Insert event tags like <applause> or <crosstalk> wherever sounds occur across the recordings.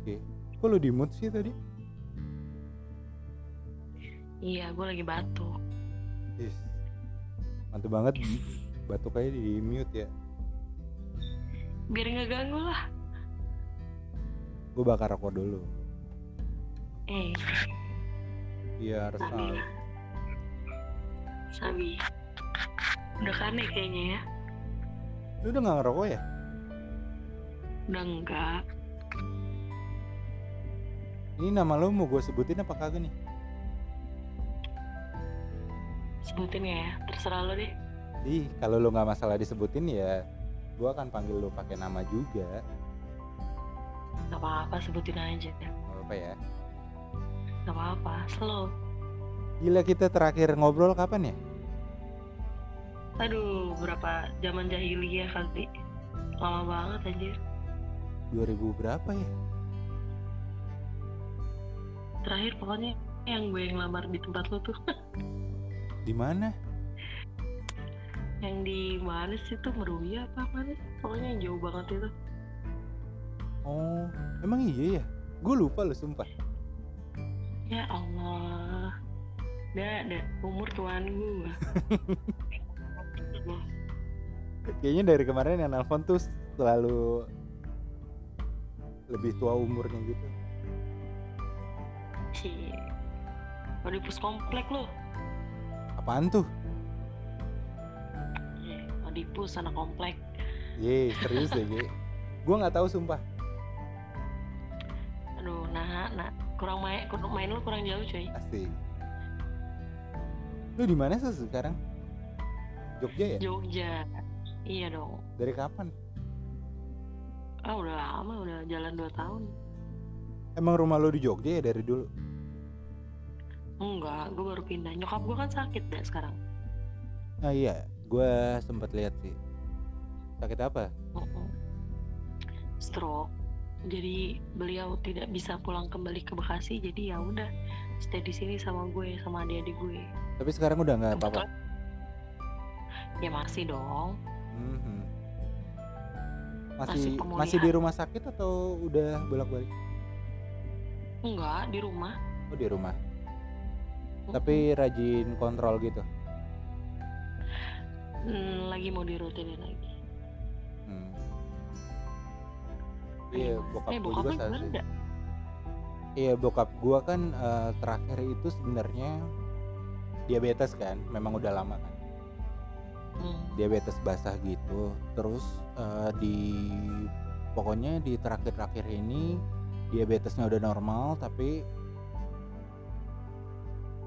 oke kok lu di mood sih tadi Iya, gue lagi batuk. Is. mantep banget batuk aja di mute ya Biar nggak ganggu lah. gue bakar rokok dulu Eh, biar Sabi. tahu Sabi. Udah kane kayaknya ya. lu udah gak ngerokok ya Udah enggak. Ini nama lu mau gue sebutin apa kagak nih Sebutin ya, terserah lo deh. Ih, kalau lu nggak masalah disebutin ya, gua akan panggil lu pakai nama juga. Gak apa-apa, sebutin aja. Gak apa ya? Gak apa-apa, slow. Gila kita terakhir ngobrol kapan ya? Aduh, berapa zaman jahiliyah kali. Lama banget anjir. 2000 berapa ya? Terakhir pokoknya yang gue yang lamar di tempat lo tuh. <laughs> Di mana? yang di mana sih tuh Meruya apa mana? Pokoknya yang jauh banget itu. Oh, emang iya ya? Gue lupa lu sumpah. Ya Allah. Dah, dah. Umur tuan gue. <laughs> Kayaknya dari kemarin yang nelpon tuh selalu lebih tua umurnya gitu. Si. Mau di pus komplek lo. Apaan tuh? Iya, mau di pus anak komplek. Ye, serius ya, Ye? Gue nggak tahu sumpah. Aduh, nah, nah. Kurang main, kurang main lu kurang jauh coy. Asik. Lu di mana sih sekarang? Jogja ya? Jogja. Iya dong. Dari kapan? Ah udah lama, udah jalan 2 tahun. Emang rumah lu di Jogja ya dari dulu? Enggak, gue baru pindah. Nyokap gue kan sakit deh sekarang. Nah iya, gue sempat lihat sih. Sakit apa? Mm-mm. Stroke. Jadi beliau tidak bisa pulang kembali ke Bekasi. Jadi ya udah stay di sini sama gue, sama adik-adik gue. Tapi sekarang udah nggak apa-apa. Ya masih dong. Mhm. Masih Masih masih, pemulihan. di rumah sakit atau udah bolak-balik? Enggak, di rumah. Oh di rumah. Tapi rajin kontrol gitu. Hmm, lagi mau dirutinin lagi. Hmm. Iya, bokap eh, gue juga seharusnya. Iya, bokap gua kan eh, terakhir itu sebenarnya diabetes kan, memang udah lama kan. Hmm. Diabetes basah gitu. Terus eh, di pokoknya di terakhir-terakhir ini diabetesnya udah normal tapi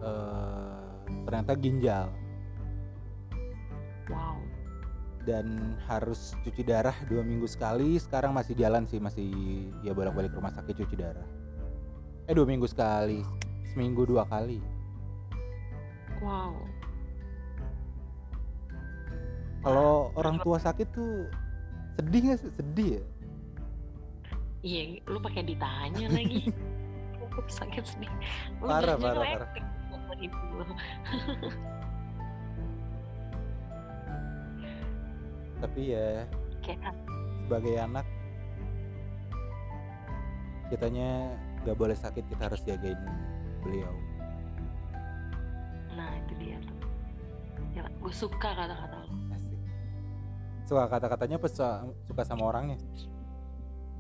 eh, ternyata ginjal Wow. dan harus cuci darah dua minggu sekali sekarang masih jalan sih masih ya bolak-balik rumah sakit cuci darah eh dua minggu sekali seminggu dua kali Wow. kalau orang tua sakit tuh sedih nggak sih sedih ya Iya, lu pakai ditanya lagi. <laughs> Sakit sedih. Lu Parah, parah, sama ibu tapi ya Kayak sebagai anak kitanya nggak boleh sakit kita harus jagain beliau. Nah itu dia tuh. Ya, gue suka kata-kata lo. asik. Suka kata-katanya apa? Suka sama orangnya?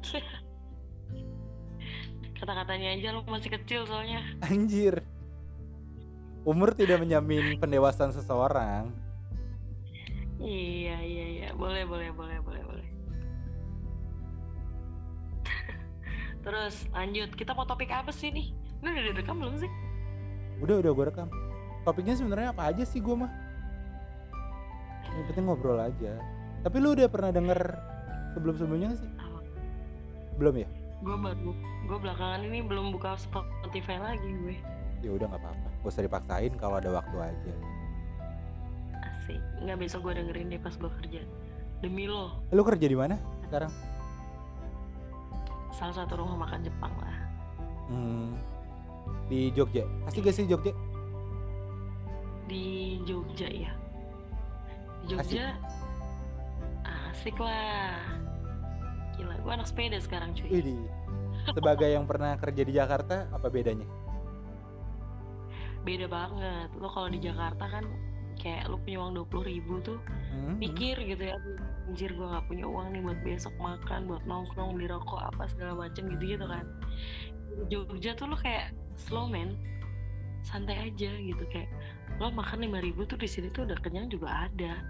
<laughs> Kata-katanya aja lo masih kecil soalnya. anjir umur tidak menjamin pendewasaan seseorang. Iya iya iya, boleh boleh boleh boleh boleh. Terus lanjut, kita mau topik apa sih nih? Ini udah direkam belum sih? udah udah gue rekam. Topiknya sebenarnya apa aja sih gue mah? Yang penting ngobrol aja. Tapi lu udah pernah denger sebelum sebelumnya sih? Belum ya? Gue baru, gue belakangan ini belum buka Spotify lagi gue. ya udah nggak apa-apa gak usah dipaksain kalau ada waktu aja Asik, nggak besok gue dengerin deh pas gue kerja. Demi lo, lu kerja di mana sekarang salah satu rumah makan Jepang lah. hmm, di Jogja asik gak sih Jogja Di Jogja ya. Di Jogja asik, lah. Gila, gue anak sepeda sekarang cuy. Widih. sebagai yang pernah kerja di Jakarta apa bedanya beda banget. Lo kalau di Jakarta kan kayak lo punya uang dua puluh ribu tuh Hmm, mikir gitu ya "Aduh, anjir gue nggak punya uang nih buat besok makan buat nongkrong beli rokok apa segala macem gitu gitu kan. Jogja tuh lo kayak slow man santai aja gitu kayak lo makan lima ribu tuh di sini tuh udah kenyang juga ada.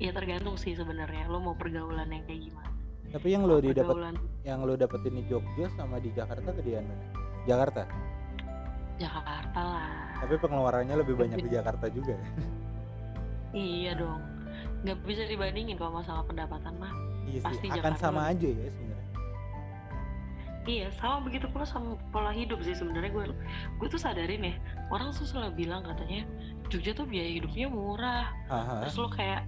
Ya tergantung sih sebenarnya lo mau pergaulan yang kayak gimana. Tapi yang lo didapat yang lo dapetin di Jogja sama di Jakarta gedean mana Jakarta Jakarta lah. Tapi pengeluarannya lebih banyak di Jakarta juga iya dong. Nggak bisa dibandingin kalau masalah pendapatan mah. Iya sih Pasti akan Jakarta sama lebih. aja ya sebenarnya. Iya, sama begitu pula sama pola hidup sih sebenarnya gue gue tuh sadarin ya orang tuh selalu bilang katanya Jogja tuh biaya hidupnya murah. Haha. terus lo kayak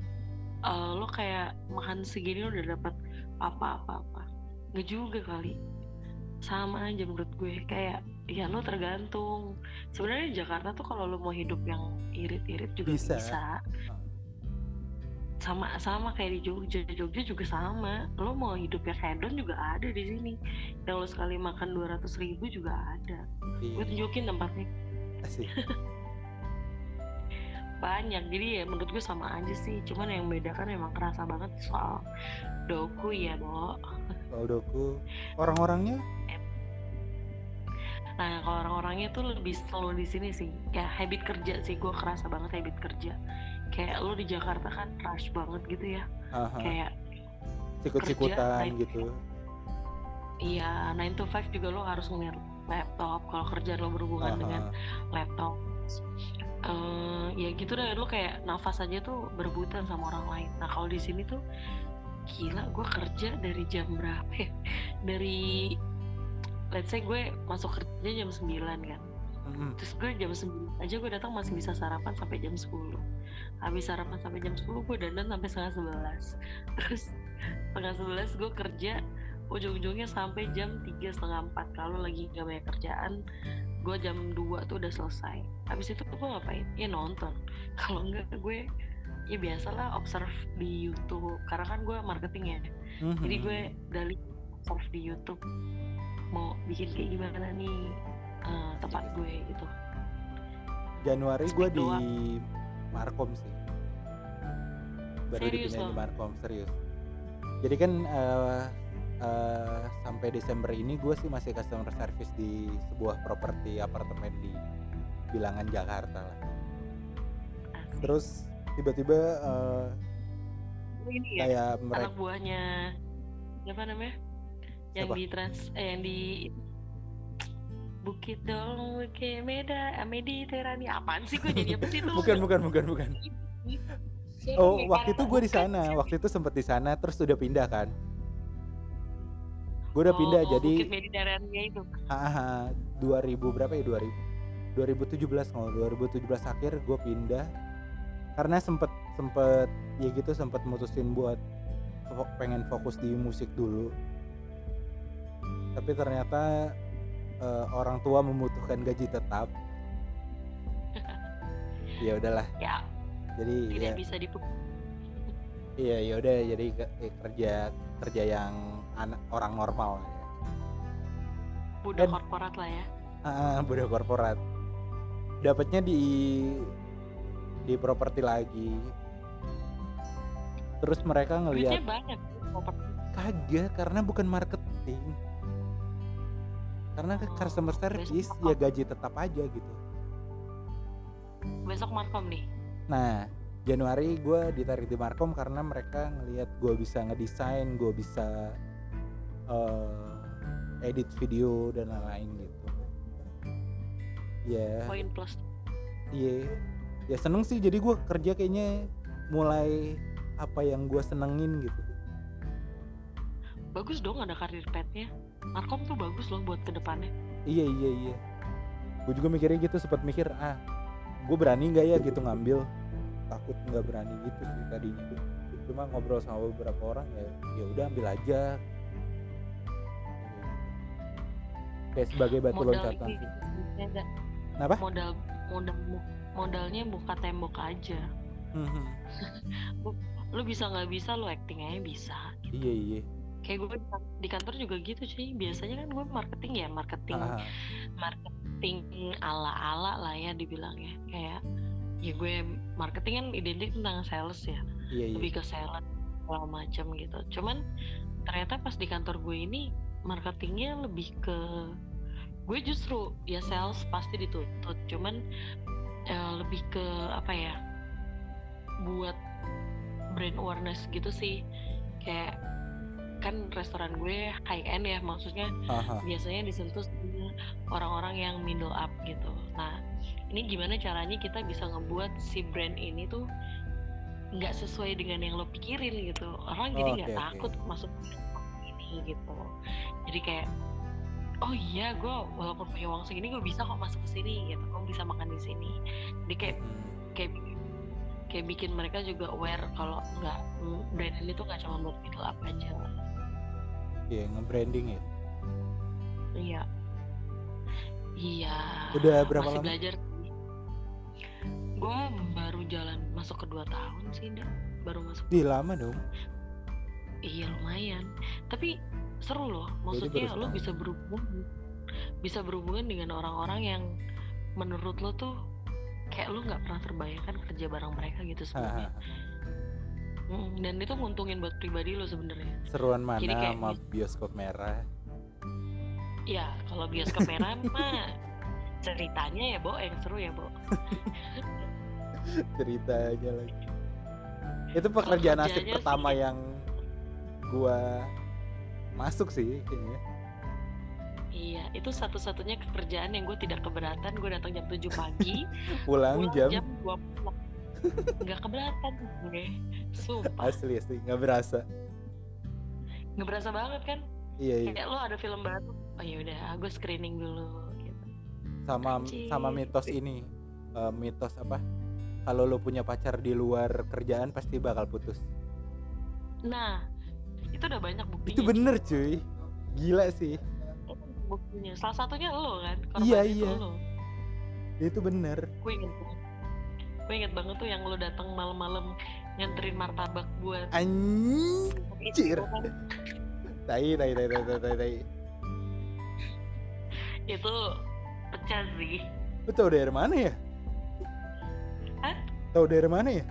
eh, lo kayak makan segini lo udah dapat apa apa apa nggak juga kali sama aja menurut gue. Kayak ya lo tergantung. Sebenarnya Jakarta tuh kalau lo mau hidup yang irit-irit juga Bisa. bisa, sama sama kayak di Jogja. Jogja juga sama. Lo mau hidup yang hedon juga ada di sini. Yang lo sekali makan 200 ribu juga ada. Gue Iya. tunjukin tempatnya. <laughs> Banyak. Jadi ya menurut gue sama aja sih. Cuman yang beda kan emang kerasa banget soal doku ya bo. Kalau doku. Orang-orangnya nah kalau orang-orangnya tuh lebih slow di sini sih. Kayak habit kerja sih gue kerasa banget habit kerja. Kayak lo di Jakarta kan rush banget gitu ya. Haha, kayak sikut-sikutan kerja, gitu. Iya 9 to 5 juga lo harus ngeliat laptop. Kalau kerjaan lo berhubungan Haha. dengan laptop. Eh ya gitu deh lo kayak nafas aja tuh berebutan sama orang lain. Nah kalau di sini tuh gila gue kerja dari jam berapa ya? <laughs> Dari let's say gue masuk kerja jam 9 kan. Mm-mm. terus gue jam 9 aja gue datang masih bisa sarapan sampai jam 10 habis sarapan sampai jam 10 gue dandan sampai setengah 11 <laughs> terus setengah 11 gue kerja ujung-ujungnya sampai jam 3 setengah 4 kalau lagi gak banyak kerjaan gue jam 2 tuh udah selesai. Habis itu gue ngapain? Ya nonton. <laughs> Kalau enggak gue ya biasalah observe di YouTube. Karena kan gue marketing ya. Mhm. jadi gue dari observe di YouTube mau bikin kayak gimana nih eh, tempat gue gitu. Januari gue di. Markom sih. Baru Serius dipindahin di Markom serius. Jadi kan eh, eh, sampai Desember ini gue sih masih customer service di sebuah properti apartemen di bilangan Jakarta lah. Terus tiba-tiba eh, ini ya kayak mereka anak buahnya siapa namanya yang Siapa? di trans eh yang di Bukit dong Bukit Meda ah, Mediterani apaan sih gue jadi apa sih itu? <laughs> Bukan bukan bukan bukan. Siapa oh nih? waktu itu gue di sana. Waktu itu sempet di sana terus udah pindah kan? Gue udah Oh, pindah oh, jadi Bukit Mediterania itu. Haha 2000 berapa ya? 2000 2017 kalau 2017 akhir gue pindah. Karena sempet sempet ya gitu sempet mutusin buat pengen fokus di musik dulu tapi ternyata eh, orang tua membutuhkan gaji tetap <laughs> ya udahlah ya jadi tidak ya bisa dipuk <laughs> iya ya udah jadi ke- eh, kerja kerja yang anak orang normal ya. budak Dan- korporat lah ya Ah, budak korporat. Dapatnya di di properti lagi. Terus mereka ngelihat kagak karena bukan marketing. Karena ke customer service ya gaji tetap aja gitu. besok markom nih Nah, Januari gue ditarik di Markom karena mereka ngelihat gue bisa ngedesain, gue bisa eh, edit video dan lain-lain gitu. Ya. poin plus Iya, ya seneng sih. Jadi gue kerja kayaknya mulai apa yang gue senengin gitu. bagus dong ada karir petnya markom tuh bagus loh buat ke depannya Iya iya iya. Gue juga mikirnya gitu, sempat mikir ah, gue berani nggak ya gitu ngambil. Takut nggak berani gitu sih tadinya. Cuma ngobrol sama beberapa orang ya, ya udah ambil aja. Kayak sebagai batu modal loncatan ini Kenapa? modal modal modalnya buka tembok aja Mhm. <laughs> lu bisa nggak bisa lu acting aja bisa Iya iya. Kayak gue di kantor juga gitu sih. Biasanya kan gue marketing ya marketing Ah, marketing ala ala lah ya dibilangnya. Kayak ya gue marketing kan identik tentang sales ya. Iya iya. Lebih ke sales segala macam gitu. Cuman ternyata pas di kantor gue ini marketingnya lebih ke gue justru ya sales pasti dituntut. Cuman eh, lebih ke apa ya buat brand awareness gitu sih. Kayak kan restoran gue high end ya maksudnya Aha. biasanya disentuh sama orang-orang yang middle up gitu. Nah, ini gimana caranya kita bisa ngebuat si brand ini tuh nggak sesuai dengan yang lo pikirin gitu. Orang jadi nggak oke. takut masuk ke ini gitu. Jadi kayak oh iya gue walaupun punya uang segini gue bisa kok masuk ke sini gitu. Gue bisa makan di sini. Jadi kayak Hmm. kayak kayak bikin mereka juga aware kalau nggak brand ini tuh nggak cuma buat middle up aja. Iya, nge-branding ya. Iya. Iya. Udah berapa masih lama? belajar. Gue baru jalan masuk ke dua tahun sih, dah. Baru masuk. Ih, lama dong. Iya lumayan. Tapi seru loh. Maksudnya lo bisa berhubungan, bisa berhubungan dengan orang-orang yang menurut lo tuh kayak lo nggak pernah terbayangkan kerja bareng mereka gitu sebelumnya. Mm, dan itu nguntungin buat pribadi lo sebenarnya. Seruan mana Jadi kayak sama bioskop merah? Ya kalau bioskop merah <laughs> mah ceritanya ya Bo yang seru ya Bo. <laughs> Cerita aja lagi. Itu pekerjaan asik pertama sih- yang gua masuk sih kayaknya. Iya, itu satu-satunya pekerjaan yang gue tidak keberatan. Gue datang jam 7 pagi, <laughs> Pulang pulang jam, jam 2 Nggak keberatan gue. Sumpah. asli asli nggak berasa. Nggak berasa banget kan? Iya iya. Kayak lo ada film baru. Oh yaudah, gue screening dulu. Gitu. Sama sama mitos ini. Eh, mitos apa? Kalau lo punya pacar di luar kerjaan pasti bakal putus. Nah, itu udah banyak buktinya. Itu bener cuy. Gila sih. Buktinya. Salah satunya lo kan. Iya, korban itu iya. lo. Itu bener. Gue banget. Gue inget banget tuh yang lo datang malam-malam nganterin martabak buat Anjir. kan. Tai tai tai tai tai tai. Itu pecah sih. Lo tau dari mana ya? Hah? Tahu dari mana ya?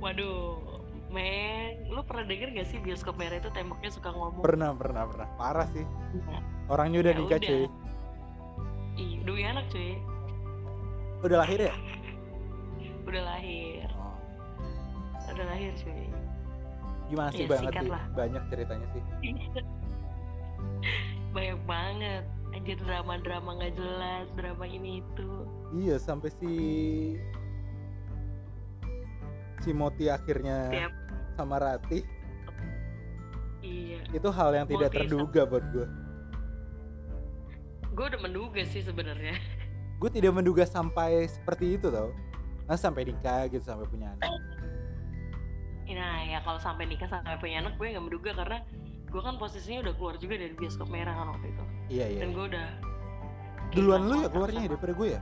Waduh, men, lu pernah denger gak sih bioskop merah itu temboknya suka ngomong? Pernah pernah pernah. Parah sih. Nah, Orangnya udah Ya nikah udah. cuy. Ih, udah anak cuy, Udah lahir ya? Udah lahir, Oh. udah lahir cuy. Gimana sih Ya, banget sih? lah. Banyak ceritanya sih. <laughs> Banyak banget, anjir drama-drama nggak jelas, drama ini itu. Iya sampai si si Moti akhirnya Tiap, sama Ratih iya. itu hal yang tidak terduga buat gue. Gue udah menduga sih sebenarnya. Gue tidak menduga sampai seperti itu tau. Nah sampai nikah gitu sampai punya anak. Nah ya kalau sampai nikah sampai punya anak gue nggak menduga karena gue kan posisinya udah keluar juga dari bioskop merah kan waktu itu. Iya iya. Dan gue udah Duluan lu ya keluarnya ya sama- daripada gue ya?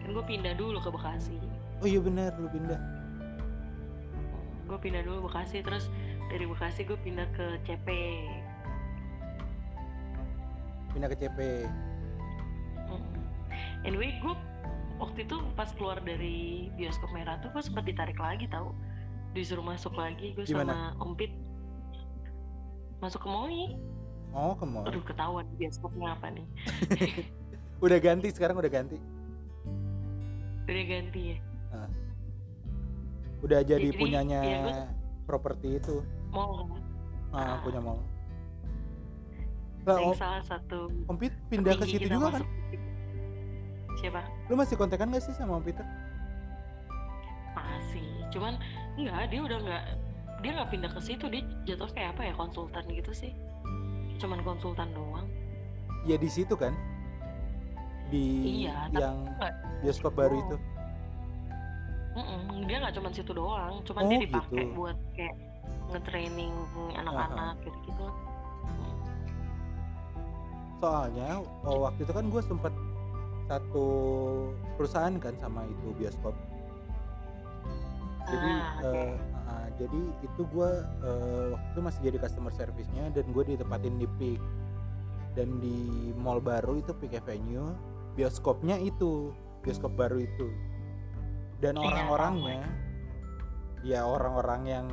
Kan gue pindah dulu ke Bekasi. Oh iya benar lu pindah. gue pindah dulu Bekasi terus dari Bekasi gue pindah ke CP Pindah ke CP. Mm. anyway gue waktu itu pas keluar dari bioskop merah tuh gue sempat ditarik lagi tau disuruh masuk lagi gue sama Om Pit masuk ke Moi Oh ke mall. aduh ketahuan bioskopnya apa nih <laughs> Udah ganti sekarang udah ganti. udah ganti ya Udah jadi Jadi, punyanya iya, gua- properti itu. mau Ah, Ah. punya mall. Lah, salah satu Om Pit pindah ke situ juga kan? Siapa Lu masih kontekan gak sih sama Om Peter? masih cuman enggak dia udah nggak dia nggak pindah ke situ dia jatuh kayak apa ya konsultan gitu sih cuman konsultan doang Ya di situ kan? Di Iya, yang nggak bioskop baru Oh. itu. Dia nggak cuman situ doang cuman Oh, dia dipakai gitu. buat kayak nge-training anak-anak gitu gitu Soalnya oh, waktu itu kan gue sempet satu perusahaan kan sama itu bioskop. Jadi Ah, oke. eh, ah, jadi itu gue waktu itu masih jadi customer service-nya dan gue ditempatin di Peak. Dan di mall baru itu Peak Avenue bioskopnya itu bioskop baru itu. Dan orang-orangnya ya orang-orang yang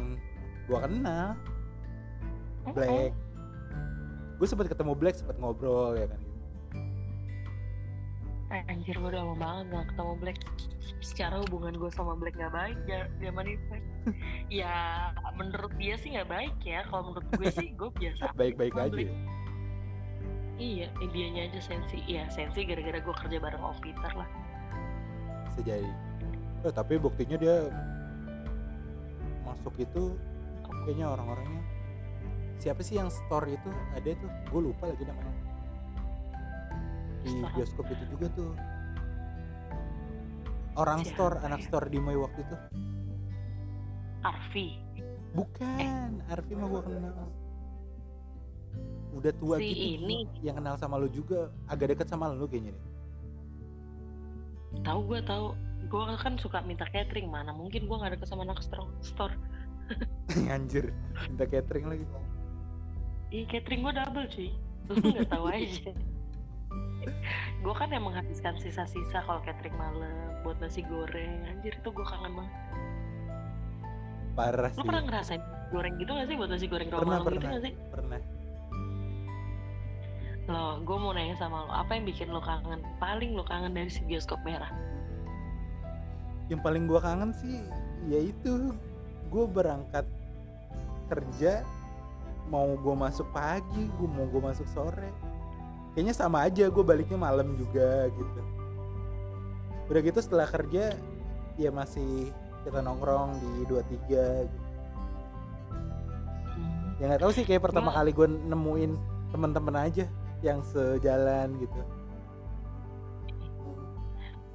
gue kenal Black. Gue sempat ketemu Black sempat ngobrol ya kan Anjir gue udah lama banget gak ketemu Black. Secara hubungan gue sama Black gak baik zaman itu. <laughs> Ya menurut dia sih gak baik ya. Kalau menurut gue sih gue biasa <laughs> baik-baik aja. Black. ya. Iya eh, dianya aja sensi. Iya sensi gara-gara gue kerja bareng Om Peter lah. Bisa jadi Eh, tapi buktinya dia masuk itu kayaknya orang-orangnya. Siapa sih yang store itu? Ada tuh gue lupa lagi namanya di bioskop itu juga tuh. Orang Siapa store anak ya? store di Moy waktu itu. Arfi. Bukan Arfi mah gue kenal. Udah tua Si gitu ini. yang kenal sama lu juga agak dekat sama lu kayaknya deh. Tahu gue tahu. Gue kan suka minta catering Mana mungkin gue gak deket sama anak store, store. <laughs> anjir minta catering lagi. Ih catering gue double cuy. Lu gak tahu <laughs> aja Gue kan yang menghabiskan sisa-sisa kalau catering malam Buat nasi goreng Anjir itu gue kangen banget parah Lu sih pernah ngerasain goreng gitu gak sih buat nasi goreng pernah malam gitu pernah gak sih? pernah Loh, gue mau nanya sama lo, apa yang bikin lo kangen? Paling lo kangen dari si bioskop merah? yang paling gua kangen sih yaitu gue berangkat kerja mau gue masuk pagi gue mau gue masuk sore kayaknya sama aja gue baliknya malam juga gitu udah gitu setelah kerja ya masih kita nongkrong di 23 gitu. Hmm. ya nggak tahu sih kayak pertama kali gue nemuin teman-teman aja yang sejalan gitu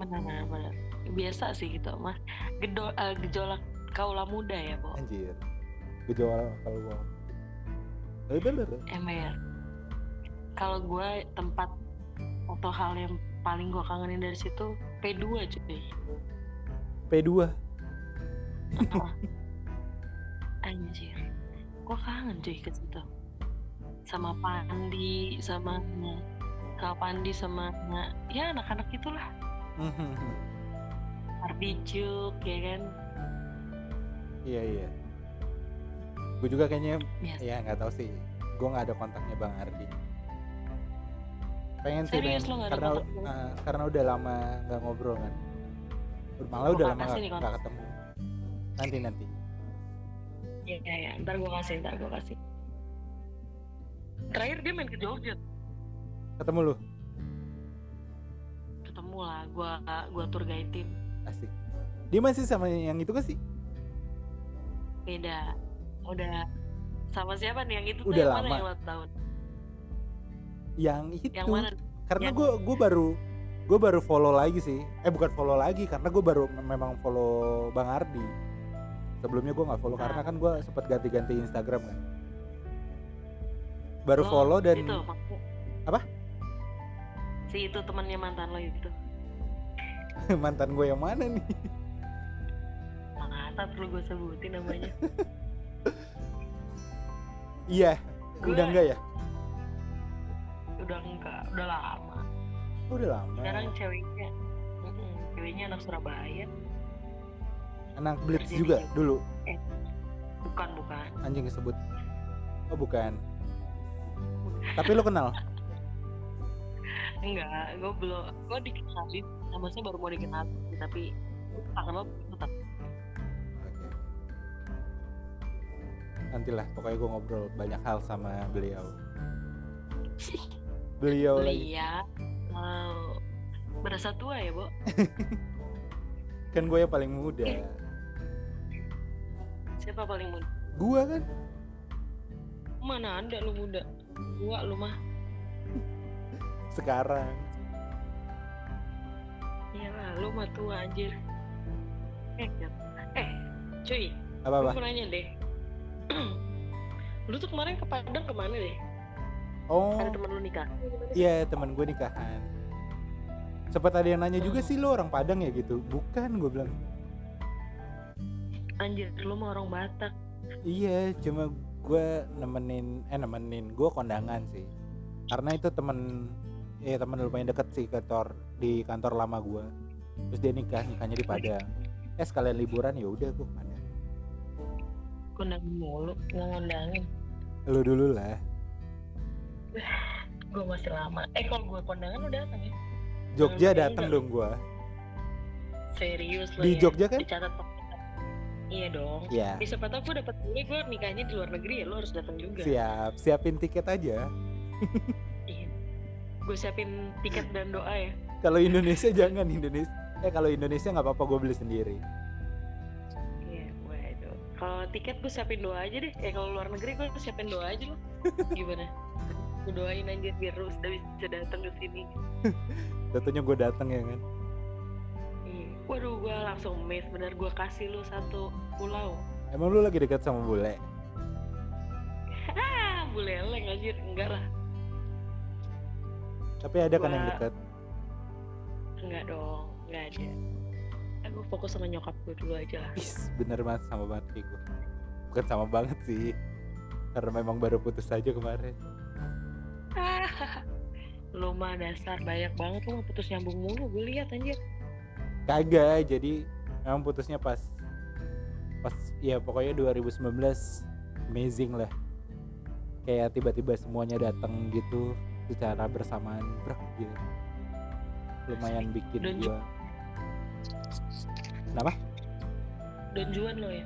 Benar, benar. Biasa sih gitu, mah. Gedo, eh, gejolak kaula muda ya, Bo. anjir kalau gue Eh, bener Ember. Kalau gue tempat atau hal yang paling gue kangenin dari situ P2 cuy. P2 Apa? Anjir. Gue kangen cuy ke situ. Sama Pandi, sama Kak Pandi sama ya anak-anak itulah. <laughs> Arbijuk ya kan. Iya iya. Gue juga kayaknya Biasa. ya nggak tahu sih. Gue nggak ada kontaknya Bang Ardi. Pengen sih pengen karena eh, karena udah lama nggak ngobrol kan. Malah udah lama nggak ketemu. Nanti nanti. Iya, iya, iya. Ntar gue kasih, ntar gue kasih. Terakhir dia main ke Jogja. Ketemu lu Ketemu lah, gue gua tour guide-in. asik. Dia masih sama yang itu kan sih? Beda. Udah sama siapa nih yang itu tuh Udah yang lama. mana yang tahun? Yang itu. Yang mana? Karena Yang- gue gue baru gue baru follow lagi sih. Eh bukan follow lagi karena gue baru memang follow Bang Ardi. Sebelumnya gue nggak follow karena Ah. kan gue sempat ganti-ganti Instagram kan. Baru Lo follow dan itu. Apa? Si itu temannya mantan lo itu. <laughs> mantan gue yang mana nih? Masa perlu gue sebutin namanya? <laughs> Iya, udah enggak ya? Udah enggak, udah lama. Oh, udah lama. Sekarang ceweknya, mm-mm, ceweknya anak Surabaya. Anak Blitz kerja juga di- dulu. Bukan, bukan. Anjing disebut. Oh, bukan. Tapi lu kenal? <laughs> Enggak, gue belum, gue dikenalin, nah, maksudnya baru mau dikenalin, tapi lo tetap. Nantilah, pokoknya gue ngobrol banyak hal sama beliau. <laughs> Beliau lagi. Belia, wow, berasa tua ya, Bo? <laughs> Kan gue yang paling muda. Siapa paling muda? Gua kan? Mana ada lu muda? Tua lu mah. <laughs> Sekarang. Iyalah, lu mah tua anjir. Eh, Jat. eh, cuy, gue Apa-apa? mau nanya deh. <clears throat> lu tuh kemarin ke Padang ke mana deh? Oh, Ada temen lu nikah? iya teman gue nikahan. Sempat ada yang nanya juga sih lo orang Padang ya gitu. Bukan gue bilang. Anjir, lu mau orang Batak. Iya, cuma gue nemenin eh nemenin gue kondangan sih. Karena itu temen eh temen lumayan deket sih kantor di kantor lama gue. Terus dia nikah nikahnya di Padang. Eh sekalian liburan ya udah gue Padang. Kondangan mulu, nggak ngundangin. Lu dulu lah. Gue masih lama. Eh kalau gue kondangan udah datang ya? Jogja enggak. dong gue. Serius lo Di ya? Jogja kan? Dicatat Iya dong. Ya. Ya, siapa tau gue dapet bule gue nikahnya di luar negeri ya lo harus datang juga. Siap, siapin tiket aja. <laughs> Iya. Gue siapin tiket dan doa ya. Kalau Indonesia <laughs> jangan Indonesia. Eh kalau Indonesia nggak apa-apa gue beli sendiri. Iya, waduh. Kalau tiket gue siapin doa aja deh. Ya kalau luar negeri gue siapin doa aja loh. <laughs> Gimana? Gue doain anjir biar lu udah bisa datang ke sini. <laughs> Tentunya gue dateng ya kan. Iya. Waduh, gue langsung miss. Bener gue kasih lu satu pulau. Emang lu lagi dekat sama bule? <laughs> Bule eleng anjir. Enggak lah. Tapi ada kan yang Gua- dekat. Enggak dong. Enggak ada. Aku fokus sama nyokap gue dulu aja lah. Is, bener banget sama banget kayak gue. Bukan sama banget sih. Karena memang baru putus aja kemarin. <laughs> Lu mah dasar banyak banget mah putus nyambung mulu. Gue lihat anjir. Kagak, jadi memang putusnya pas pas ya pokoknya 2019 amazing lah. Kayak tiba-tiba semuanya datang gitu secara bersamaan, bro gitu. Lumayan bikin Dan gua Don Juan lo ya.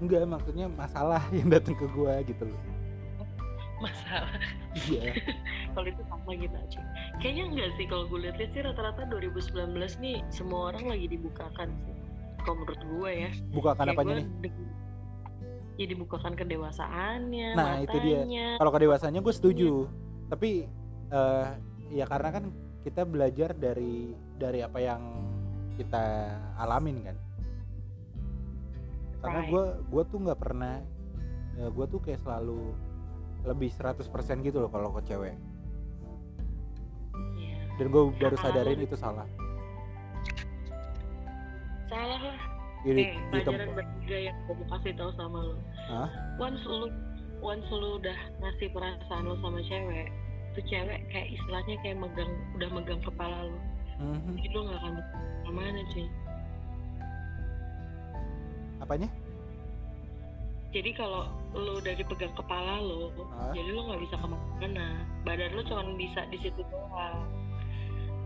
enggak maksudnya masalah <laughs> yang datang ke gua gitu loh. Masalah. Iya. <laughs> kalau itu sama gitu aja kayaknya enggak sih kalau gue lihat sih rata-rata 2019 nih semua orang lagi dibukakan sih kalau menurut gue ya Bukakan Kayak apanya nih? ya dibukakan kedewasaannya Nah, itu dia. matanya Kalau kedewasannya gue setuju. Tapi eh ya karena kan kita belajar dari dari apa yang kita alamin kan. Karena gue gue tuh nggak pernah gue tuh kayak selalu lebih 100% gitu loh kalau ke cewek. Iya. Dan gue baru sadarin itu salah. salah lah eh di pelajaran bertiga yang gue kasih tahu sama lo Hah? once lu once lu udah ngasih perasaan lo sama cewek tuh cewek kayak istilahnya kayak megang udah megang kepala lo Mhm. jadi lo gak akan ke mana cuy Apanya? Jadi kalau lu udah dipegang kepala lo, Hah? jadi lo nggak bisa ke mana-mana. Badan lo cuma bisa di situ doang.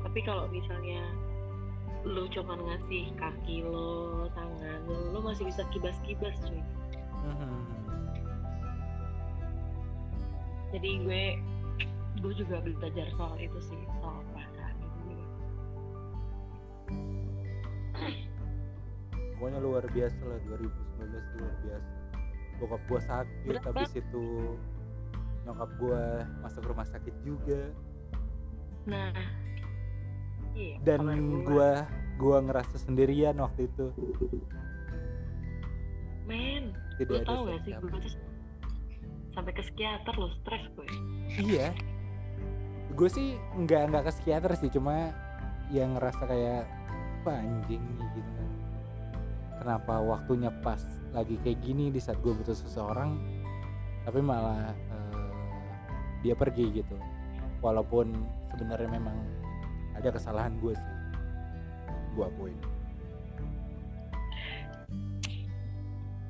Tapi kalau misalnya lu cuma ngasih kaki lo, tangan lo, lo masih bisa kibas-kibas cuy. Mhm. Jadi gue gue juga belajar soal itu sih, soal perasaan itu. Pokoknya luar biasa lah 2019 luar biasa. Bokap gua sakit Berat habis itu nyokap gua masuk rumah sakit juga Nah, iya. dan gua gua ngerasa sendirian waktu itu. men, Tidak ada tau gak sih gue tuh sampai ke psikiater lo stres gue. Iya. Gue sih nggak nggak ke psikiater sih, cuma yang ngerasa kayak "Wah, anjing nih," gitu. Kenapa waktunya pas lagi kayak gini di saat gue butuh seseorang, tapi malah eh, dia pergi gitu. Walaupun sebenarnya memang ada kesalahan gue sih, gue akuin.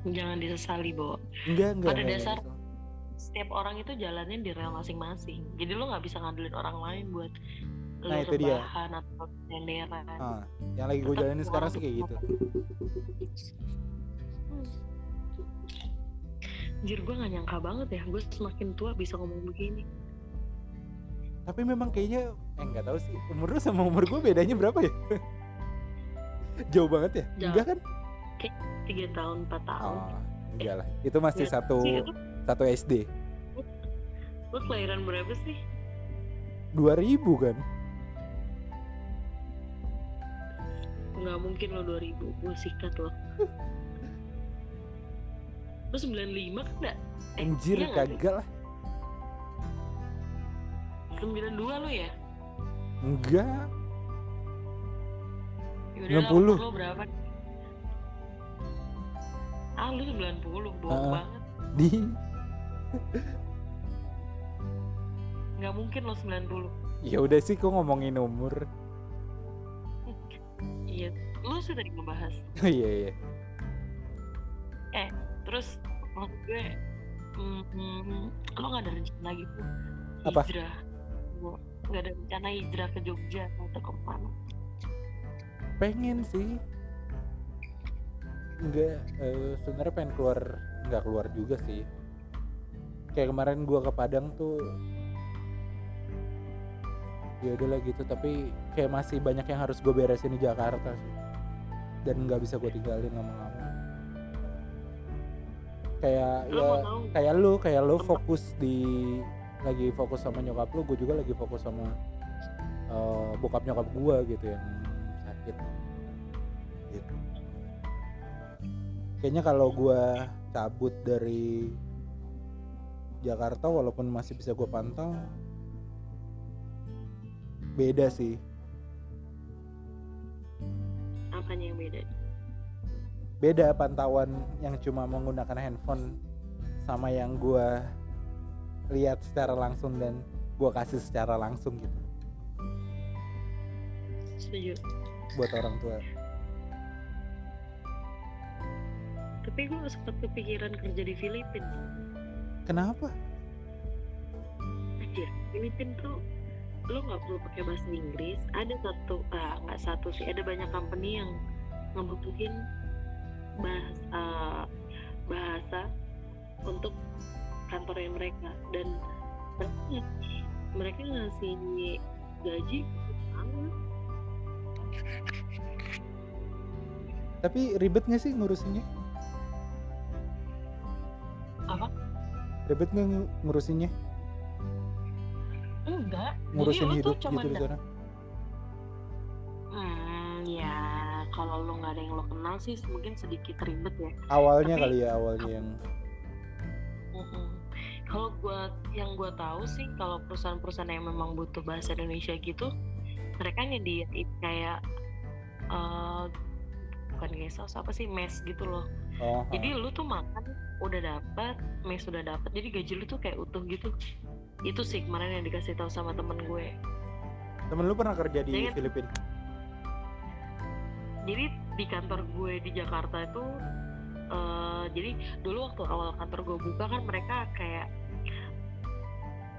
Jangan disesali, Bo. Enggak enggak. Pada enggak, dasar- enggak. setiap orang itu jalannya di rel masing-masing. Jadi lo nggak bisa ngandelin orang lain buat Nah, itu dia. rebahan atau senderan. Ah, yang lagi gue jalanin sekarang sih kayak gitu. Hmm. Anjir gue gak nyangka banget ya Gue semakin tua bisa ngomong begini Tapi memang kayaknya, eh nggak tahu sih. Umur lu sama umur gue bedanya berapa ya? <laughs> Jauh banget ya? Jauh. Enggak kan? Tiga tahun, empat tahun Oh, enggak lah. Itu masih Ya, satu itu satu SD. Lo kelahiran berapa sih? 2000 kan? Gak mungkin lo 2000 Gue sikat lo <laughs> Lo 95 kan gak? Eh, Anjir nggak sih? kagak lah. 92 lo ya? Enggak. Yaudah lah 90. umur lo berapa? ah lu 90 bohong Heeh. banget di nggak mungkin lo 90 ya udah sih kok ngomongin umur iya. Lu sudah ngebahas <laughs> iya iya. Terus maksud gue mm, mm, lo nggak ada rencana lagi tuh? Apa? hijrah. Gua- nggak ada rencana hijrah ke Jogja atau ke mana pengen sih. Nggak eh, sebenarnya pengen keluar nggak keluar juga sih. Kayak kemarin gua ke Padang tuh ya udahlah gitu tapi kayak masih banyak yang harus gue beresin di Jakarta sih. Dan nggak bisa gue tinggalin lama-lama. Kayak lo ya kayak lu kayak lu fokus di lagi fokus sama nyokap lu gue juga lagi fokus sama eh, bokap nyokap gue gitu yang sakit. Gitu. kayaknya kalau gue cabut dari Jakarta walaupun masih bisa gue pantau beda sih apanya yang beda? Beda pantauan yang cuma menggunakan handphone sama yang gua lihat secara langsung dan gua kasih secara langsung gitu. Setuju. Buat orang tua. Tapi gue sempat kepikiran kerja di Filipina kenapa? Anjir, Filipina tuh lo nggak perlu pakai bahasa Inggris. Ada satu ah nggak satu sih ada banyak company yang ngebutuhin bahasa bahasa untuk kantornya mereka. Dan mereka mereka ngasih gaji sama. Tapi ribet gak sih ngurusinnya? Apa? ribet gak ngu- ngurusinnya ngurusin jadi lu hidup gitu di sana hmm ya kalau lo nggak ada yang lo kenal sih mungkin sedikit ribet ya awalnya Tapi- kali ya awalnya yang. Kalau gua yang gua tahu sih kalau perusahaan-perusahaan yang memang butuh bahasa Indonesia gitu, mereka nyediain kayak eh bukan gesos apa sih mes gitu loh. oh Jadi lu tuh makan udah dapat, mes udah dapat, jadi gaji lu tuh kayak utuh gitu. Itu sih kemarin yang dikasih tahu sama temen gue. temen lu pernah kerja di Jangan- Filipina Jadi di kantor gue di Jakarta itu eh jadi dulu waktu awal kantor gue buka kan mereka kayak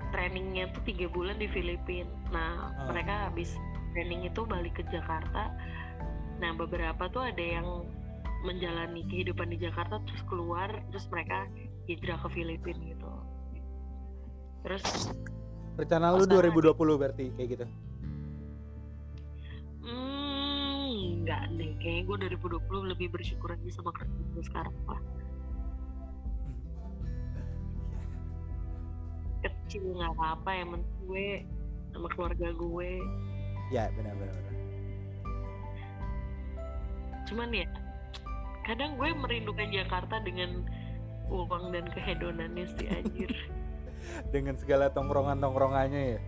trainingnya tuh tiga bulan di Filipina. Nah Ah. mereka habis training itu balik ke Jakarta. Nah beberapa tuh ada yang menjalani kehidupan di Jakarta terus keluar terus mereka hijrah ke Filipina gitu. Terus rencana lu Pas 2020 berarti kayak gitu? Hmm, enggak deh. Kayaknya gue 2020 lebih bersyukur aja sama kerja gue sekarang lah. <laughs> kecil nggak apa-apa. Yang penting gue sama keluarga gue. Ya benar-benar cuman ya kadang gue merindukan Jakarta dengan uang dan kehedonannya sih anjir <laughs> dengan segala tongkrongan-tongkrongannya ya?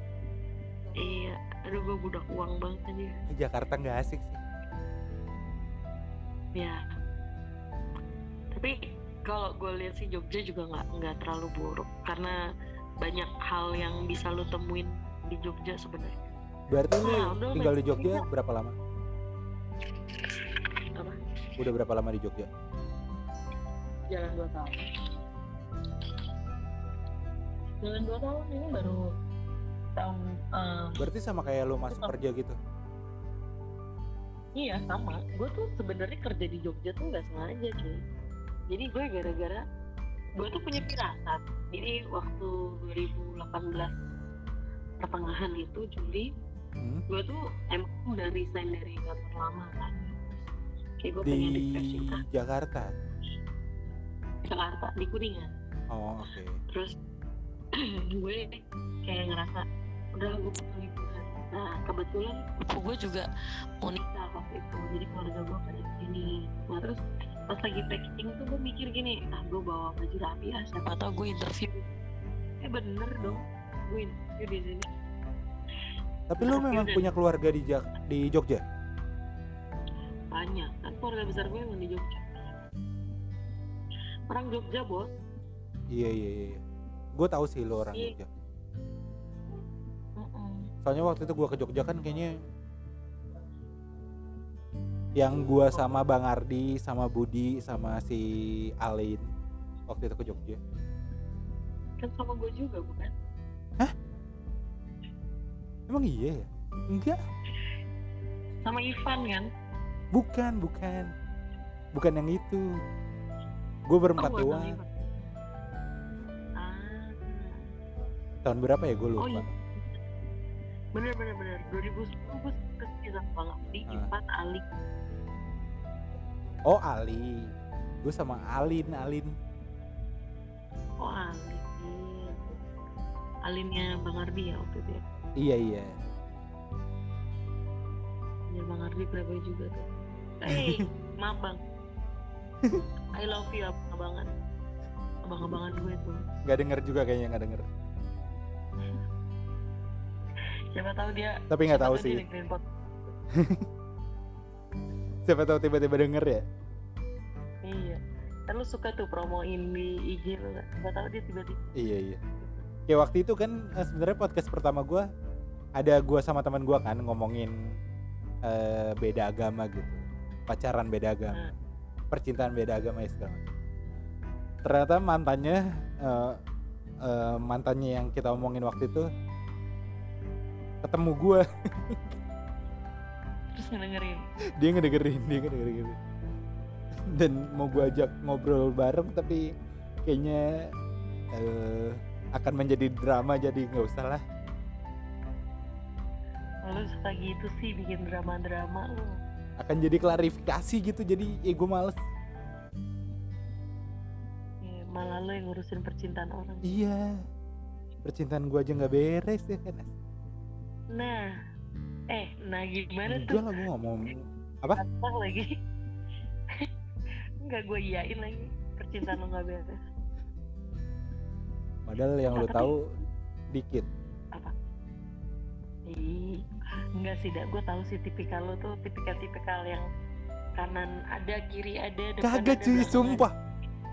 Iya aduh gue budak uang banget aja Jakarta nggak asik sih. Ya. Tapi kalau gue lihat sih Jogja juga nggak nggak terlalu buruk karena banyak hal yang bisa lo temuin di Jogja sebenarnya. Berarti lu Ah, udah, tinggal di. Jogja berapa lama? Apa? Udah berapa lama di Jogja? Jalan dua tahun jalan dua tahun ini baru tahun eh, berarti sama kayak lu masuk Tetap. kerja gitu? Iya sama. Gue tuh sebenarnya kerja di Jogja tuh nggak sengaja cuy. Jadi gue gara-gara gue tuh punya firasat jadi waktu 2018 pertengahan itu Juli Hmm. gue tuh emang udah resign dari kantor lama kan. Kayak gue di pengen refreshing Jakarta? Jakarta di Kuningan. Oh oke. Terus <clears throat> gue kayak ngerasa udah gue mau liburan nah kebetulan gue juga mau nikah waktu itu jadi keluarga gue pada sini. Nah terus pas lagi packing tuh gue mikir gini ah gue bawa baju rapi ah siapa tau gue interview. Eh bener dong gue interview di sini. Tapi lu memang punya keluarga di Jak di Jogja? Banyak kan keluarga besar gue emang di Jogja. Orang Jogja bos. Iya iya iya gue tahu sih lo orang. Jogja. Soalnya waktu itu gue ke Jogja kan kayaknya yang gue sama Bang Ardi sama Budi sama si Alin waktu itu ke Jogja. Kan sama gue juga bukan? Emang iya ya? Enggak. Sama Ivan kan? Bukan bukan. Bukan yang itu. Gue berempat sama doang tahun berapa ya? Gue lupa. Oh, iya. bener bener bener. 2010 gue ke sekitar Bang Abdi Ah. Ivan Ali. Oh Ali. Gue sama Alin Alin. Oh Ali. Alinnya Bang Ardi ya waktu itu ya? Iya iya. Ya Bang Ardi berapa juga tuh. Hey <laughs> maaf bang. I love you abang-abangan. Abang-abangan gue tuh. Nggak denger juga kayaknya nggak denger Siapa tahu dia tapi nggak tahu sih. <laughs> siapa tahu tiba-tiba denger ya? Iya. Kan lu suka tuh promoin di IG lu Siapa tahu dia tiba-tiba. Iya iya. Kayak waktu itu kan eh, sebenarnya podcast pertama gue ada gue sama teman gue kan ngomongin eh, beda agama gitu. Pacaran beda agama. Percintaan beda agama ya segala macam. Ternyata mantannya eh, eh, mantannya yang kita omongin waktu itu ketemu gue Terus ngedengerin. Dia ngedengerin dia ngedengerin dan mau gue ajak ngobrol bareng tapi kayaknya eh, akan menjadi drama jadi nggak usah lah. Lu suka gitu sih bikin drama-drama. Lu akan jadi klarifikasi gitu jadi ya gue males. Ya, Malah lu yang ngurusin percintaan orang. Iya. Percintaan gue aja nggak beres ya kan Nah Eh nah gimana enggak tuh? lah gue ngomong Apa? Lagi. <laughs> Enggak gue iyain lagi. Percintaan lu gak beres. Padahal yang Nah, tapi- tahu dikit. Ih, enggak sih, dak. Gue tahu sih tipikal lo tuh tipikal-tipikal yang kanan ada, kiri ada, depan kagak cuy sumpah.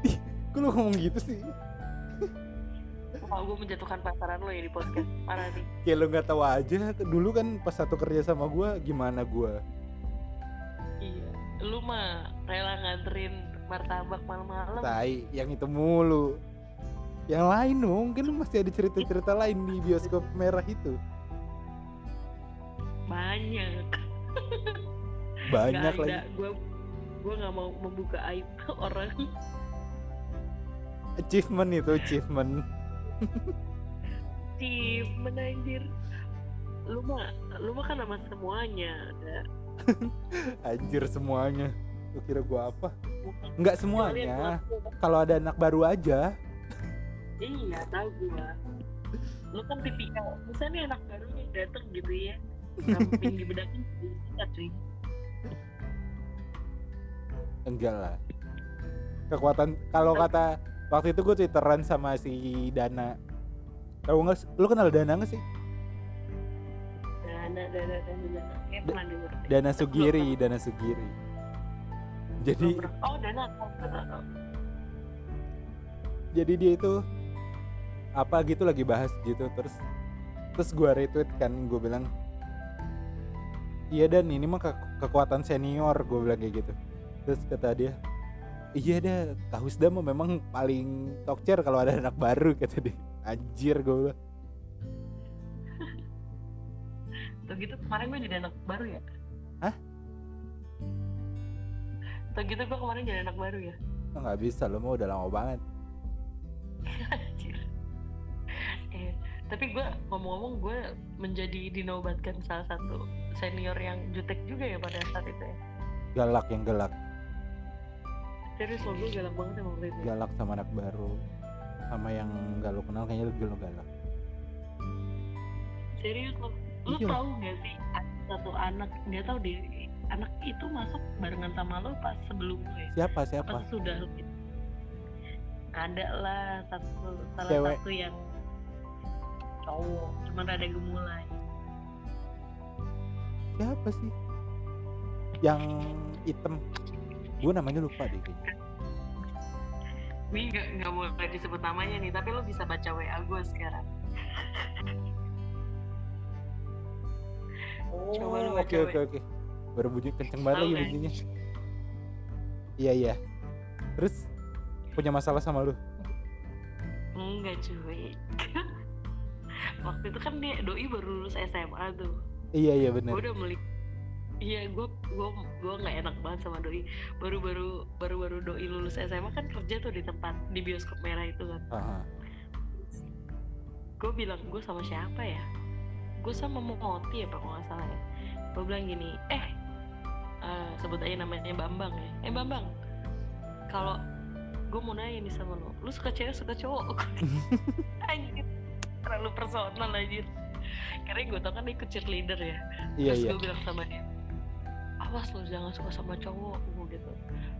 Ih, kok lu ngomong gitu sih Wah, gue menjatuhkan pasaran lo ya di podcast. Parah nih. kayak lu nggak tahu aja dulu kan pas satu kerja sama gue gimana gue Iya. Lu mah rela nganterin martabak malam-malam. tai yang itu mulu yang lain mungkin masih ada cerita-cerita lain di bioskop merah itu Banyak. <laughs> banyak Gak lagi. Gue gue nggak mau membuka aib <laughs> orang. achievement itu achievement <laughs> Si menanjir. Lu mah, lu mah kan sama semuanya. Ada. <laughs> anjir semuanya lu kira gua apa nggak semuanya kalau ada anak baru aja Iya, tahu gua. Lu kan tipikal, misalnya anak baru yang dateng gitu ya, samping <laughs> dibedakin bisa cuy. enggak lah kekuatan kalau kata waktu itu gue twitteran sama si Dana tahu nggak lu kenal Dana nggak sih Dana, dana, dana, dana. Kayak pernah denger. deh. Dana Sugiri belum Dana Sugiri jadi. Oh, dana, jadi dia itu apa gitu lagi bahas gitu terus terus gue retweet kan gue bilang iya dan ini mah ke- kekuatan senior gue bilang kayak gitu terus kata dia iya dah Kak Husda mah memang paling tokcer kalau ada anak baru kata dia anjir gue Tuh gitu kemarin gue jadi anak baru ya? Hah? Tuh gitu gue kemarin jadi anak baru ya? "Oh, bisa lo mah udah lama banget Anjir. Eh, tapi gue ngomong-ngomong gue menjadi dinobatkan salah satu senior yang jutek juga ya pada saat itu ya. galak yang galak Serius lo gue galak banget waktu itu. ya. galak sama anak baru sama yang gak lo kenal kayaknya lebih lo galak Serius lo. Lo Iya. tahu gak sih satu anak nggak tahu deh anak itu masuk barengan sama lo pas sebelum lo ya? siapa Apa siapa sudah lo gitu? Ada lah satu salah Cewek. satu yang cowok, cuman ada gemulai. siapa sih yang hitam gue namanya lupa deh kayaknya. Ini nggak nggak boleh disebut namanya nih tapi lo bisa baca wa gue sekarang. Coba Oh, oke oke oke. Baru bunyi kenceng banget lagi bunyinya. iya iya. Terus punya masalah sama lu? Enggak cuy. <laughs> Waktu itu kan dia doi baru lulus SMA tuh. Iya iya gue bener udah meli iya gue gue gue nggak enak banget sama doi. Baru baru baru baru doi lulus SMA kan kerja tuh di tempat di bioskop merah itu kan. Aha. gue bilang gue sama siapa ya? Gue sama Moti ya pak kalau nggak salah ya. Gue bilang gini eh eh, sebut aja namanya Bambang ya. Eh Bambang kalau gue mau nanya nih sama lo lu suka cewek suka cowok? <laughs> Anjir terlalu personal anjir. Karena gue tau kan ikut cheerleader ya. Iya terus iya. gue bilang sama dia awas lo jangan suka sama cowok gue gitu.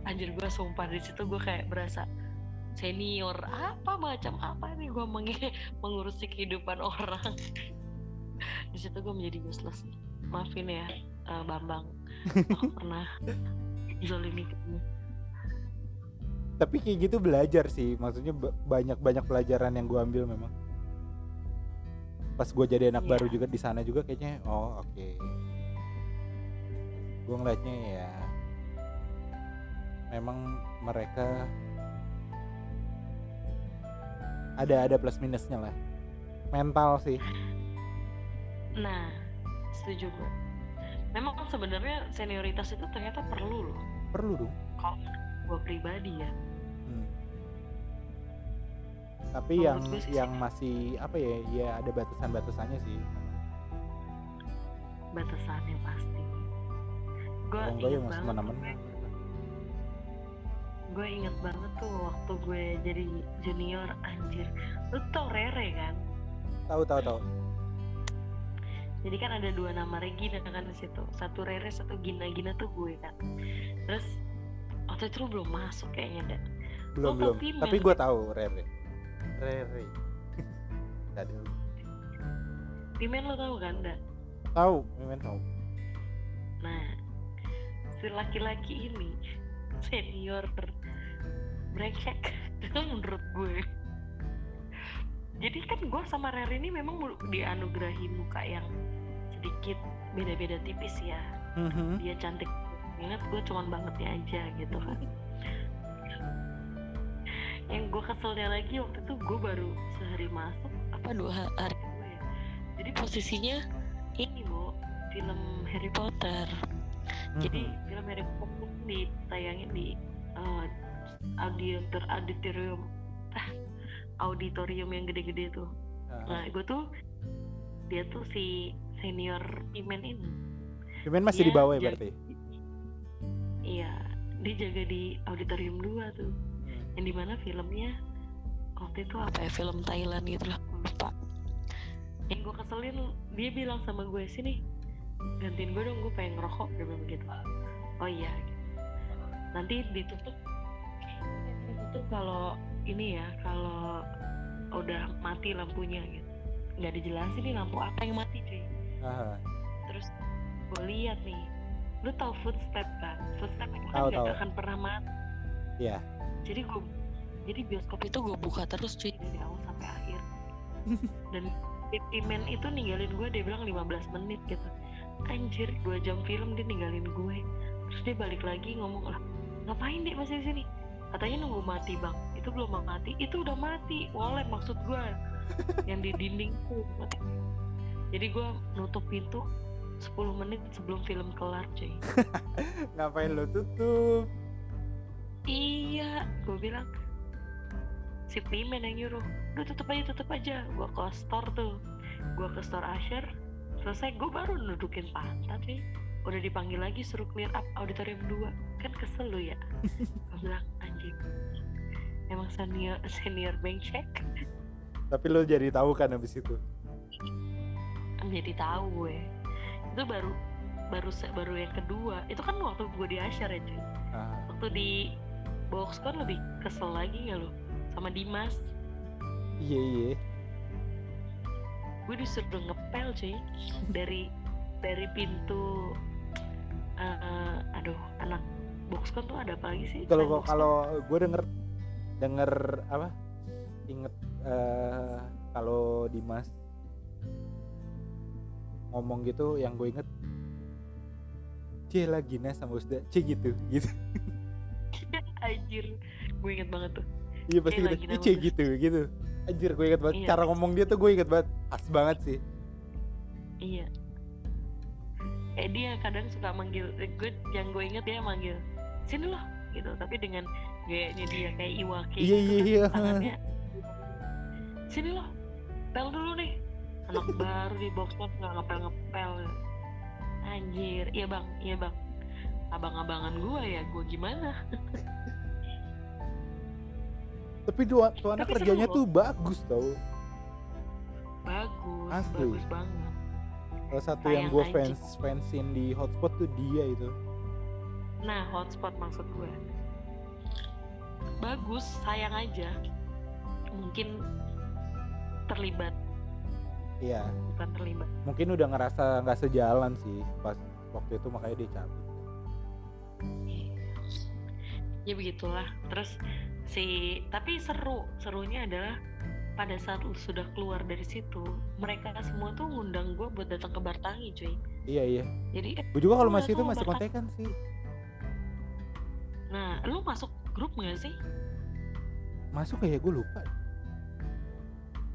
Anjir gue sumpah di situ gue kayak berasa senior apa macam apa nih gue menge- <laughs> mengurusi kehidupan orang. <laughs> Di situ gue menjadi useless. Maafin ya eh, Bambang. <laughs> Aku pernah zolimi kamu tapi kayak gitu belajar sih. Maksudnya banyak banyak pelajaran yang gue ambil memang. Pas gue jadi anak Iya. baru juga di sana juga kayaknya oh oke gue ngeliatnya ya memang mereka ada ada plus minusnya lah. Mental sih. Nah setuju gue memang kan sebenarnya senioritas itu ternyata perlu loh. Perlu dong. Kalau gue pribadi ya. Hmm. Tapi Menurut yang sih yang masih apa ya? Ya ada batasan-batasannya sih. batasannya pasti gue inget banget mana-mana. gue inget banget tuh waktu gue jadi junior anjir lu tau Rere kan Tahu tahu tahu. jadi kan ada dua nama Regina kan di situ satu Rere satu Gina Gina tuh gue kan terus waktu itu lu belum masuk kayaknya dah Belum Oh, belum. tapi Tapi gue tahu Rere. Rere. <laughs> Tadi Pimen lo tau kan dah tahu, memang tahu. nah si laki-laki ini senior brengsek <laughs> menurut gue. Jadi kan gue sama Rere ini memang dianugerahi muka yang sedikit beda-beda tipis ya. Mhm. dia cantik. Ingat gue cuman bangetnya aja gitu kan. <laughs> Yang gue keselnya lagi waktu itu gue baru sehari masuk. Apa dua ha- hari? Ya jadi posisinya? ini bu film Harry Potter jadi Mhm. film Harry Potter ditayangin di eh, auditor auditorium ah auditorium yang gede-gede tuh Ah. nah gue tuh dia tuh si senior pimen ini Cuman masih di bawah ya berarti. Iya, dia jaga di auditorium 2 tuh. Hmm. Yang di mana filmnya waktu itu apa ya film Thailand gitu lah, lupa. Yang gue keselin dia bilang sama gue sini gantiin gue dong gue pengen ngerokok dia bilang begitu. Oh iya. Nanti ditutup ditutup kalau ini ya kalau udah mati lampunya gitu. Nggak dijelasin nih lampu apa yang mati cuy Ah. terus gue lihat nih lu tahu footstep kan footstep itu kan gak akan pernah mati Iya. jadi gue jadi bioskop itu gue buka terus cuy dari awal sampai akhir <laughs> dan pimen itu ninggalin gue dia bilang 15 menit gitu anjir 2 jam film dia ninggalin gue. Terus dia balik lagi ngomong lah ngapain dia masih di sini? Katanya nunggu mati bang. Itu belum mati itu udah mati. Wallet maksud gue <laughs> yang di dinding tuh mati. Jadi gue nutup pintu 10 menit sebelum film kelar cuy. <laughs> Ngapain lo tutup? iya gue bilang si pimen yang nyuruh. Udah tutup aja tutup aja. Gue ke store tuh. Gue ke store Asher selesai gue baru nudukin pantat cuy. Udah dipanggil lagi suruh clear up auditorium 2 kan kesel lu ya. <laughs> Gue bilang anjing emang senior senior bank check? Tapi lo jadi tahu kan habis itu. jadi tahu gue. Itu baru baru baru yang kedua. Itu kan waktu gue di Asher ya cuy. Ah. waktu di box kan lebih kesel lagi nggak lo sama Dimas. Iya iya. Gue disuruh ngepel cuy. Dari dari pintu eh, aduh anak boxcon tuh ada apa lagi sih? Kalau kalau gue denger denger apa? Inget eh, kalau Dimas ngomong gitu yang gue inget C lagi Nas sama Usda. C gitu gitu. <laughs> Anjir gue inget banget tuh. Iya pasti C gitu. lagi "Ih, nama C Usda." gitu gitu anjir gue inget banget. Iya. cara ngomong dia tuh gue inget banget. Pas banget sih. Iya. Eh dia kadang suka manggil eh, gue yang gue inget dia manggil sini loh gitu. Tapi dengan gayanya dia kayak iwake Iya, gitu iya, kan, iya. tangannya. Sini loh pel dulu nih. Anak <laughs> baru di box top nggak ngepel ngepel anjir. Iya bang. Iya bang. Abang-abangan gue ya gue gimana <laughs> tapi tuh, tuh anak Tapi seru kerjanya tuh bagus tau. Bagus Asli. bagus banget. Salah satu Sayang yang gue fans fansin di hotspot tuh dia itu. Nah hotspot maksud gue bagus sayang aja. Mungkin terlibat. Iya. Bukan terlibat. Mungkin udah ngerasa nggak sejalan sih pas waktu itu makanya dia cabut. Ya begitulah. Terus si tapi seru. Serunya adalah pada saat lu sudah keluar dari situ mereka semua tuh ngundang gue buat datang ke Bartangi cuy. Iya iya. Jadi eh, gue juga kalau masih itu masih kontekan sih. Nah lu masuk grup nggak sih? Masuk kayak gue lupa.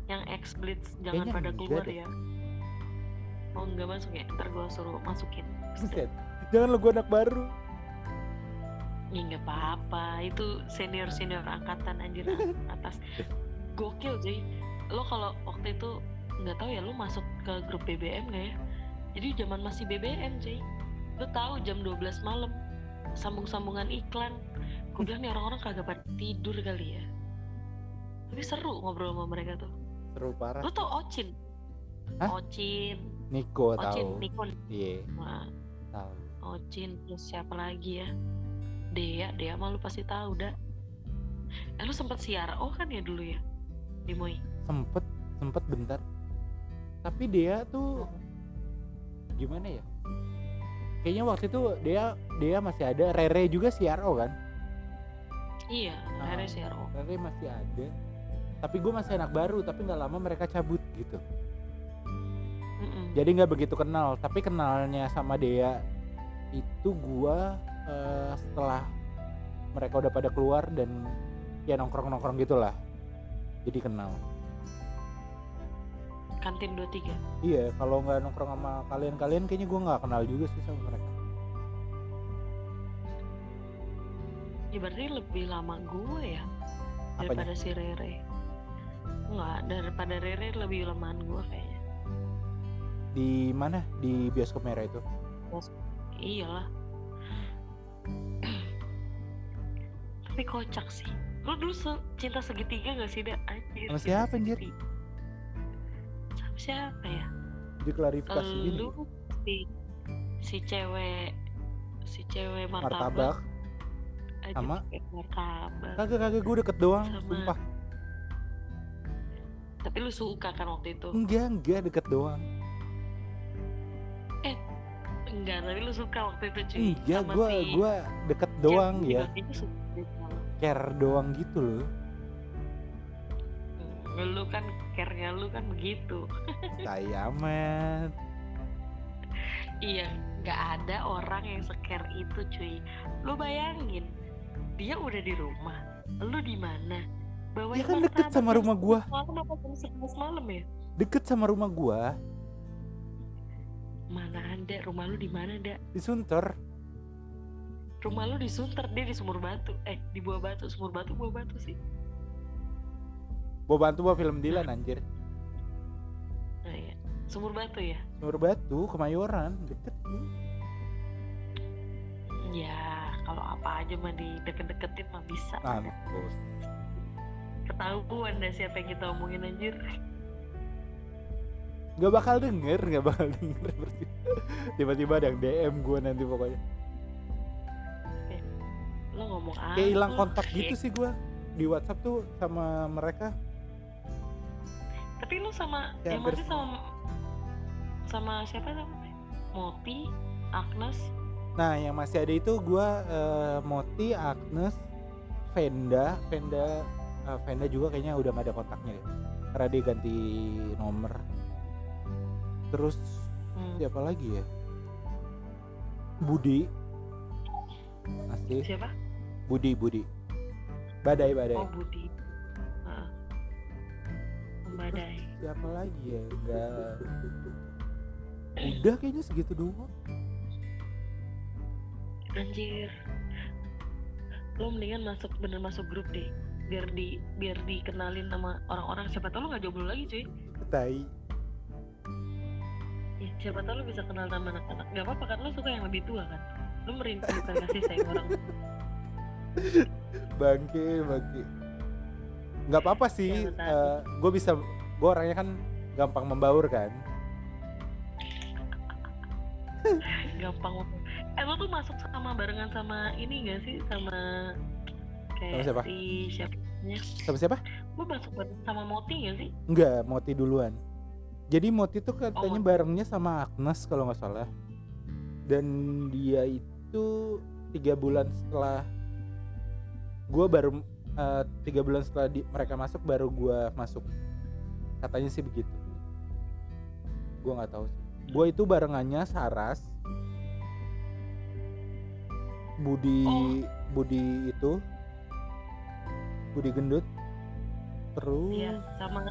Yang ex blitz jangan Kayaknya pada keluar deh. ya. Oh nggak masuk ya? Ntar gue suruh masukin. Buset. jangan lo gue anak baru Ya nggak apa-apa, itu senior senior angkatan anjir atas <laughs> gokil cuy. Lo kalau waktu itu nggak tahu ya lo masuk ke grup BBM nggak ya? Jadi zaman masih BBM cuy. Lo tahu jam 12 malam sambung-sambungan iklan. Gue bilang nih orang-orang kagak pada tidur kali ya. Tapi seru ngobrol sama mereka tuh. seru parah Lo tau Ocin? Hah? Ocin, Niko Ocin, tahu Nikon. iya tahu Ocin terus siapa lagi ya Dea Dea mah lu pasti tahu dah eh lu sempet siar? Oh kan ya dulu ya di Moi. Sempet sempet bentar. Tapi dia tuh gimana ya? Kayaknya waktu itu dia dia masih ada. Rere juga CRO kan? Iya Ah. ada siar oh Rere masih ada. Tapi gue masih anak baru tapi nggak lama mereka cabut gitu. Mm-mm. jadi nggak begitu kenal. Tapi kenalnya sama Dea itu gua eh, setelah mereka udah pada keluar dan ya nongkrong nongkrong gitulah. Jadi kenal. Kantin 23 iya kalau nggak nongkrong sama kalian-kalian kayaknya gua nggak kenal juga sih sama mereka. Ya berarti lebih lama gue ya? Apanya? daripada si Rere. Enggak, daripada Rere lebih lemahan gue kayaknya. Di mana? Di bioskop merah itu? Iyalah tapi kocak sih. Lu dulu se- cinta segitiga gak sih dah anjir Sama siapa, anjir? sama siapa ya? Diklarifikasi gini lu si si cewek si cewek martabak, martabak. Anjir, sama? martabak. Kagak kagak gue deket doang Sama. sumpah. Tapi lu suka kan waktu itu? Enggak enggak deket doang. Enggak tapi lu suka waktu itu cuy. Enggak Sama gue si gue deket doang ya. Suka lu. Care doang gitu loh lu kan care-nya lu kan begitu <laughs> tai amat Iya, nggak ada orang yang secare itu, cuy. Lu bayangin, dia udah di rumah, lu di mana? Bawain Ya kan deket sama rumah 11 gua. Malam apa jam 11 malam ya? deket sama rumah gua Mana ada? Rumah lu di mana, Dak? di Sunter Rumah lu di Sunter, dia di Sumur Batu. Eh, di Buah Batu, Sumur Batu, Buah Batu sih. bawa bantu bawa film Dilan anjir Nah, iya. Sumur Batu ya? Sumber Batu Kemayoran deket nih. Ya, kalau apa aja mah di deket-deketin mah bisa. mampus Ketahuan dah siapa yang kita omongin anjir. nggak bakal denger nggak bakal <laughs> denger tiba-tiba ada yang DM gua nanti pokoknya Lu ngomong apa? kayak hilang kontak Kayak- gitu sih gua. Di WhatsApp tuh sama mereka. Tapi lu sama Ya, yang masih sama sama. siapa namanya? Moti, Agnes, nah yang masih ada itu gua eh, Moti Agnes Venda. Venda eh, Venda juga kayaknya udah gak ada kontaknya deh. Karena dia ganti nomor. Terus Hmm. siapa lagi ya? Budi masih Siapa? Budi Budi Badai Badai Oh Budi. Om Badai. siapa lagi ya enggak udah kayaknya segitu doang Anjir. Lo mendingan masuk bener masuk grup deh. Biar di biar dikenalin sama orang-orang. Siapa tau lo gak jomblo lagi cuy. tai Ya, siapa tau lo bisa kenal sama anak-anak. Gak apa-apa kan lo suka yang lebih tua kan. Lo merindukan kasih sayang orang. bangke bangke nggak apa-apa sih Jangan takut. gue bisa gue orangnya kan gampang membaur kan Gampang. Eh lo tuh masuk sama barengan sama ini gak sih? Sama kayak Sama siapa? si siapanya. sama siapa Lo masuk bareng sama Moti gak sih? Enggak, Moti duluan. Jadi Moti tuh katanya Moti. barengnya sama Agnes kalau nggak salah. Dan dia itu tiga bulan setelah gue baru eh, tiga bulan setelah di- mereka masuk baru gua masuk. Katanya sih begitu. Gue nggak tahu. Gue itu barengannya Saras, Budi, Budi itu, Budi gendut, terus Iya, sama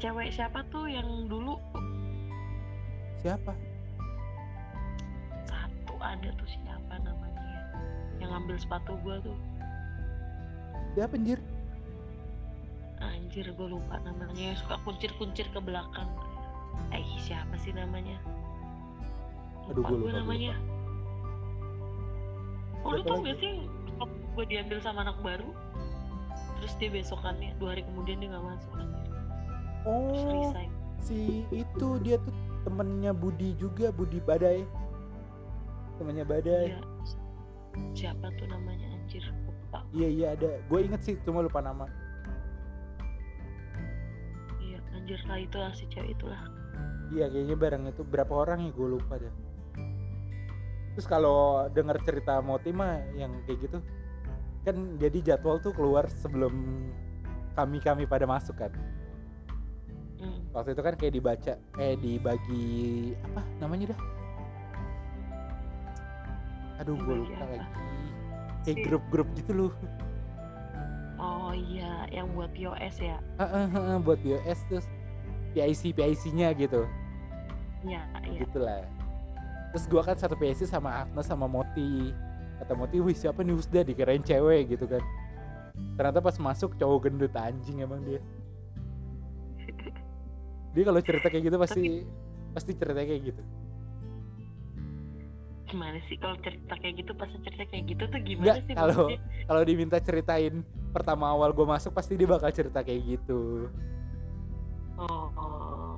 cewek siapa tuh yang dulu siapa? Ada tuh siapa namanya ya yang ngambil sepatu gua tuh. Siapa anjir? anjir gue lupa namanya. Suka kuncir-kuncir ke belakang. Eh siapa sih namanya? Aduh, gua gue lupa, namanya. oh, lu tau gak sih gue diambil sama anak baru terus dia besokannya dua hari kemudian dia nggak masuk anjir terus Oh, resign. si itu dia tuh temennya Budi juga, Budi Badai. Temennya Badai. Iya. siapa tuh namanya anjir lupa Iya iya ada. Gue inget sih, cuma lupa nama. iya anjir lah itulah si cewek itulah Iya kayaknya bareng itu berapa orang ya gue lupa deh. Terus kalau denger cerita Moti mah yang kayak gitu kan jadi jadwal tuh keluar sebelum kami kami pada masuk kan. hmm. Waktu itu kan kayak dibaca, eh dibagi apa namanya dah? Aduh gue lupa lagi. Kayak Si- grup-grup gitu loh. oh iya. Yang buat POS ya? Buat BOS terus PIC PIC-nya gitu. Iya iya. Gitu lah terus gua kan satu PIC sama Agnes sama Moti. Kata Moti wih siapa nih? Husda dikirain cewek gitu kan. Ternyata pas masuk cowok gendut anjing emang dia. <laughs> Dia kalau cerita kayak gitu pasti pasti cerita kayak gitu gimana sih kalau cerita kayak gitu pas cerita kayak gitu tuh gimana Enggak, sih kalau maksudnya? kalau diminta ceritain pertama awal gua masuk pasti dia bakal cerita kayak gitu. Oh,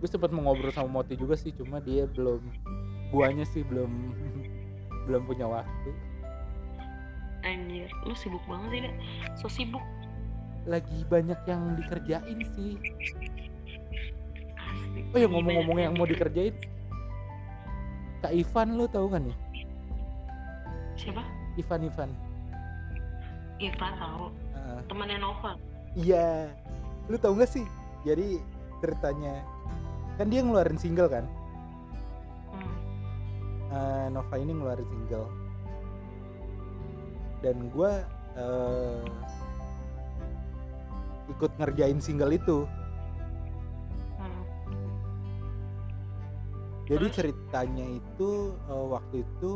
gue sempat mau ngobrol sama Moti juga sih cuma dia belum guanya sih belum <laughs> belum punya waktu. Anjir lu sibuk banget sih Nek. so sibuk. Lagi banyak yang dikerjain sih. Oh ya ngomong-ngomong yang mau dikerjain Kak Ivan lu tahu kan ya? Siapa? Ivan Ivan. Ivan tahu. Ah, temannya Nova. Iya. Lu tahu nggak sih? Jadi ceritanya kan dia ngeluarin single kan? Hmm. Eh, Nova ini ngeluarin single. Dan gua eh, ikut ngerjain single itu Jadi Terus? ceritanya itu eh, waktu itu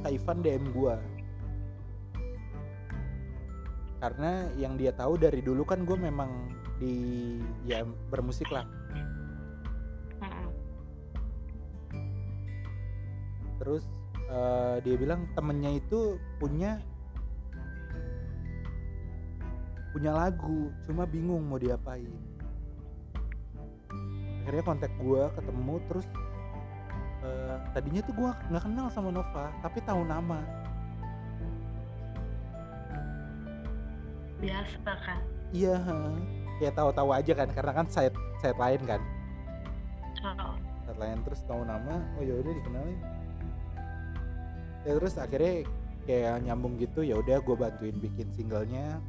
Kak Ivan DM gua. Karena yang dia tahu dari dulu kan gue memang di ya bermusik lah. Hmm. Terus eh, dia bilang temennya itu punya punya lagu, cuma bingung mau diapain. Akhirnya kontak gua ketemu terus eh, tadinya tuh gua nggak kenal sama Nova, tapi tahu nama. biasa kan Iya, ya tahu-tahu aja kan karena kan site site lain kan. oh. Site lain terus tahu nama, oh ya udah dikenalin. Ya terus akhirnya kayak nyambung gitu ya udah gue bantuin bikin singlenya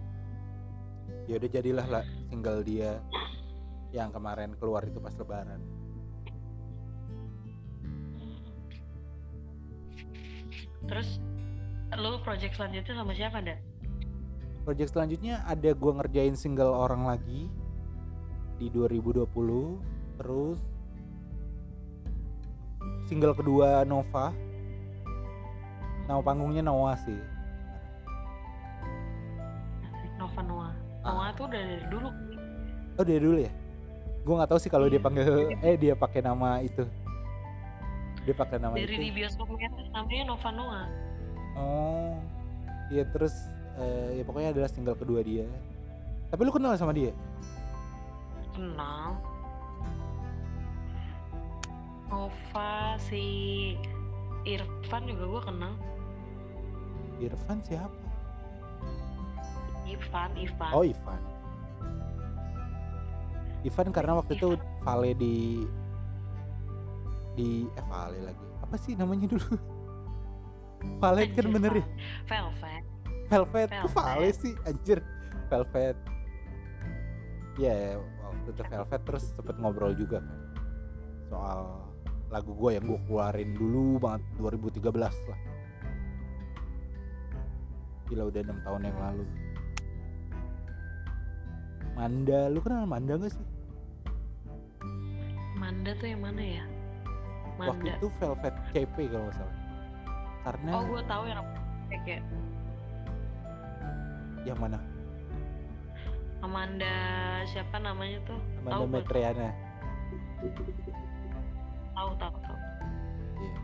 ya udah jadilah lah single dia yang kemarin keluar itu pas lebaran. Terus lu project selanjutnya sama siapa dah project selanjutnya ada gue ngerjain single orang lagi di 2020 terus single kedua Nova. Nama panggungnya Noah sih. Nova Noah. Ah. Noah tuh udah dari dulu. Oh dia dulu ya gue nggak tahu sih kalau dia Iya. panggil eh dia pakai nama itu. Dia pakai nama dari di itu bioskop merah namanya Nova Noah. Oh. Iya terus eh, ya pokoknya adalah single kedua dia. Tapi lu kenal sama dia? Kenal. Nova si Irfan juga gue kenal. Irfan siapa? Ivan Ivan oh Ivan Ivan karena waktu itu Vale di di eh Vale lagi. Apa sih namanya dulu? <laughs> Vale kan bener ya? Velvet. Velvet. Velvet. Vale sih? Anjir. Velvet. Ya waktu itu Velvet terus sempet ngobrol juga kan soal lagu gue yang gue keluarin dulu banget 2013 lah. Gila udah enam tahun yang lalu. Manda. Lu kenal Manda gak sih Manda tuh yang mana ya? Waktu Manda. itu Velvet CP kalau nggak salah. Karena oh gue tahu yang kayak yang mana? Amanda siapa namanya tuh? Amanda Tahu. Metriana. Tahu tahu tahu Iya.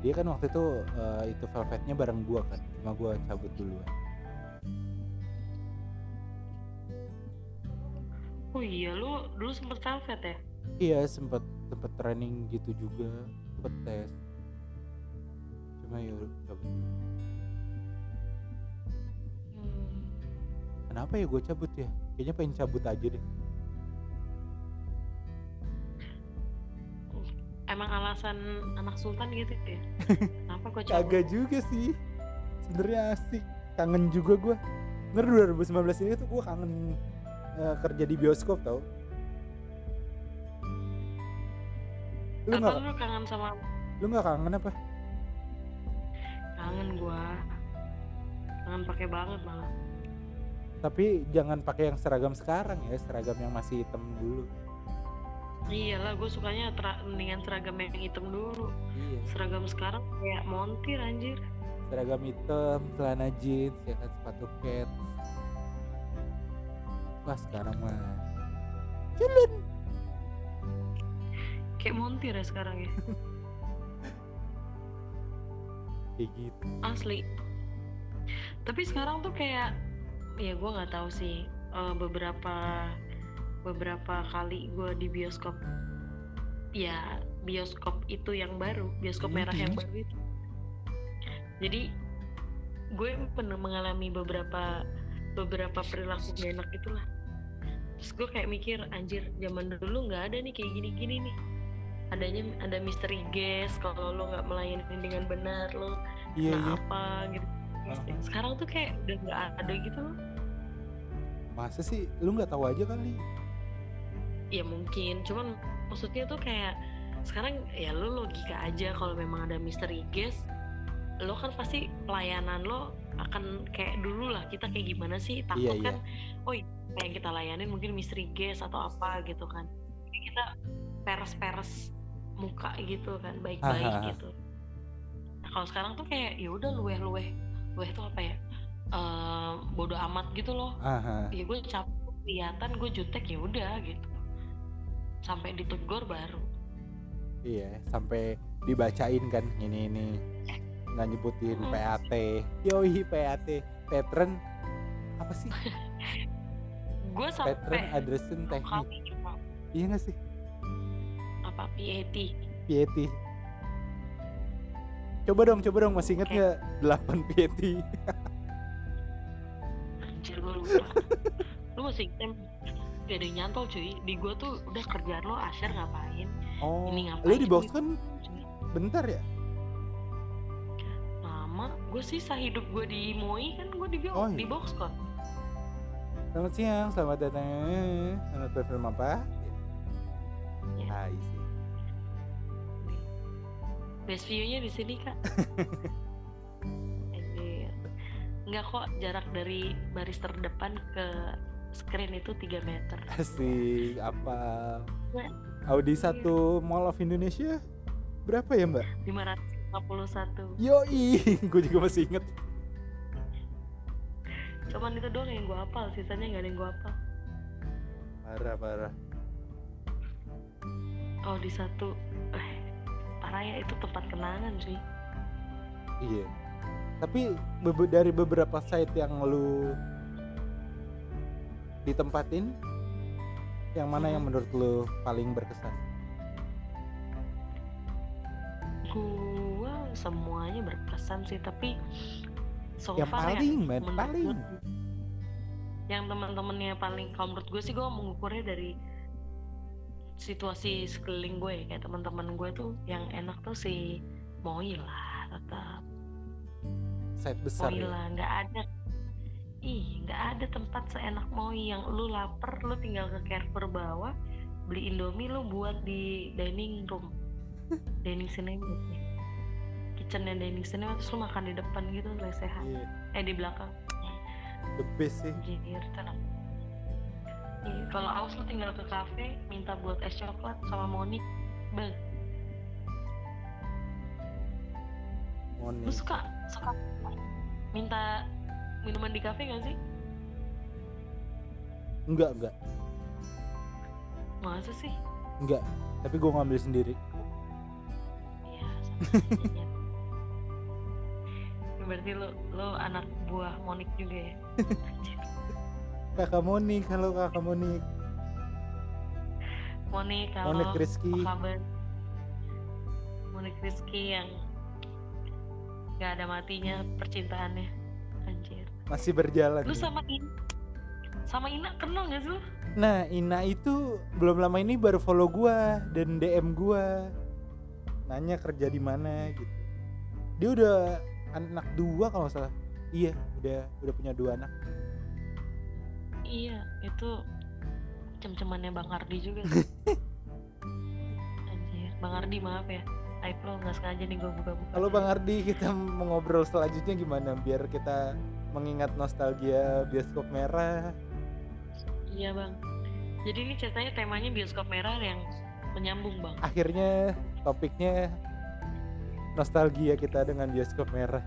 Dia kan waktu itu eh, itu velvetnya bareng gua kan, cuma gua cabut duluan. oh iya lu dulu sempet Velvet ya? Iya sempet sempet training gitu juga, sempet tes. Cuma ya udah cabut. Hmm. Kenapa ya gua cabut ya? Kayaknya pengen cabut aja deh. emang alasan anak sultan gitu ya <laughs> kenapa gue cabut Kagak juga sih. Sebenarnya asik, kangen juga gua. Bener 2019 ini tuh gua kangen eh, kerja di bioskop tau. Lu nggak lu kangen sama lu nggak kangen apa? kangen gua kangen pakai banget malah Tapi jangan pakai yang seragam sekarang ya, seragam yang masih hitam dulu. iyalah gue sukanya mendingan seragam yang hitam dulu Iya. seragam sekarang kayak montir anjir seragam hitam, celana jeans, ya kan sepatu cat. Wah sekarang mah culun. Kayak montir ya sekarang ya. <laughs> Kayak gitu. asli. Tapi sekarang tuh kayak ya gue nggak tahu sih eh, beberapa beberapa kali gue di bioskop ya bioskop itu yang baru bioskop merah yang baru itu. Jadi gue pernah mengalami beberapa beberapa perilaku gak enak itulah. Terus gue kayak mikir anjir zaman dulu nggak ada nih kayak gini-gini nih adanya ada misteri guest kalau lo nggak melayani dengan benar lo nah iya. apa gitu Aha. sekarang tuh kayak udah nggak ada gitu loh Masa sih lu nggak tahu aja kali? ya mungkin cuman maksudnya tuh kayak sekarang ya lo logika aja kalau memang ada misteri guest lo kan pasti pelayanan lo akan kayak dulu lah kita kayak gimana sih takut Iya, iya. kan oh iya, yang kita layanin mungkin misteri guest atau apa gitu kan Jadi kita peres-peres muka gitu kan baik-baik gitu nah kalau sekarang tuh kayak ya udah luweh-luweh luweh tuh apa ya bodoh amat gitu loh Aha. ya gue capek kelihatan gue jutek ya udah gitu sampai ditegur baru Iya, sampai dibacain kan ini ini nggak nyebutin Hmm. PAT. Yoi PAT, patron apa sih? <laughs> gue Patron sampai addressing dua teknik. Iya nggak sih? Apa PAT PAT. Coba dong, coba dong masih inget nggak 8 PAT? anjir gue lupa <laughs> lu masih ingat gak ada yang nyantol cuy di gue tuh udah kerjaan lo asyar ngapain Oh, Ini ngapain lu di box kan bentar ya? lama gue sisa hidup gue di MOI kan gue di, Oh, di iya. Boxcon Selamat siang, selamat datang. Selamat berfilm apa? Ya. Ah, isi. Best view-nya di sini kak. <laughs> Enggak kok jarak dari baris terdepan ke screen itu 3 meter Asik, apa? Audi 1 Mall of Indonesia berapa ya mbak? 551 Yoi, <laughs> gue juga masih inget. cuman itu doang yang gue hafal sisanya nggak ada yang gue hafal Parah parah. oh di satu eh parah ya itu tempat kenangan sih Iya. Tapi dari beberapa site yang lu ditempatin, yang mana yang menurut lu paling berkesan? gua semuanya berkesan sih tapi so yang far paling, ya, man, menurut paling. yang teman-temannya paling kalau menurut gue sih gue mengukurnya dari situasi sekeliling gue ya. kayak teman-teman gue tuh yang enak tuh si Moi lah tetap Site besar Moi ya. lah nggak ada ih nggak ada tempat seenak Moi yang lu lapar lu tinggal ke Carrefour bawah beli Indomie lu buat di dining room <laughs> dining cinema nih kitchen dan dining cinema terus lu makan di depan gitu lesehan Iya, eh di belakang the best sih. Tenang. Iya, kalau aus lu tinggal ke kafe minta buat es coklat sama Monik Bel, Moni. lu suka suka minta minuman di kafe gak sih? Enggak, enggak. Masa sih? Enggak. Tapi gue ngambil sendiri. Iya. <laughs> Berarti lu lu anak buah Monik juga ya? <laughs> Kakak Monik, halo kakak Monik. Monik kalau Monik Rizky. apa kabar? Monik Rizky yang gak ada matinya percintaannya Anjir Masih berjalan. Lu sama Ina Sama Ina kenal gak sih lu? Nah, Ina itu belum lama ini baru follow gua dan DM gua. Nanya kerja di mana gitu. Dia udah anak dua kalau nggak salah. Iya, udah udah punya dua anak. Iya itu Cem-cemannya Bang Ardi juga <laughs> Anjir Bang Ardi maaf ya. Aib lo gak sengaja nih gue buka-buka. Halo Bang Ardi, kita mau ngobrol selanjutnya gimana? Biar kita mengingat nostalgia bioskop merah. Iya bang. Jadi ini ceritanya temanya bioskop merah yang menyambung bang. Akhirnya topiknya nostalgia kita dengan bioskop merah.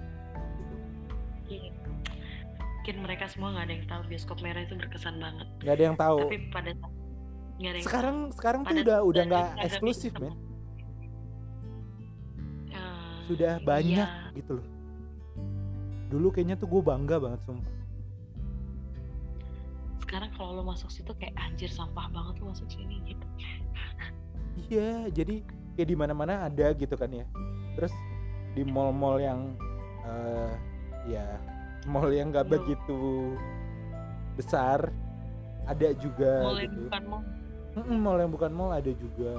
Iya. Mungkin mereka semua gak ada yang tahu bioskop merah itu berkesan banget Gak ada yang tahu. Tapi pada nggak ada yang Sekarang sekarang tuh Pada udah udah saat nggak eksklusif, men. Eh, Sudah banyak iya. gitu loh. Dulu kayaknya tuh gue bangga banget sumpah. Sekarang kalau lo masuk situ kayak anjir sampah banget lo masuk sini gitu Iya, jadi kayak di mana-mana ada gitu kan ya. Terus di mall-mall yang eh ya mall yang nggak Mall. begitu besar ada juga Mulai gitu. bukan mau Mm-mm, mall yang bukan mall ada juga.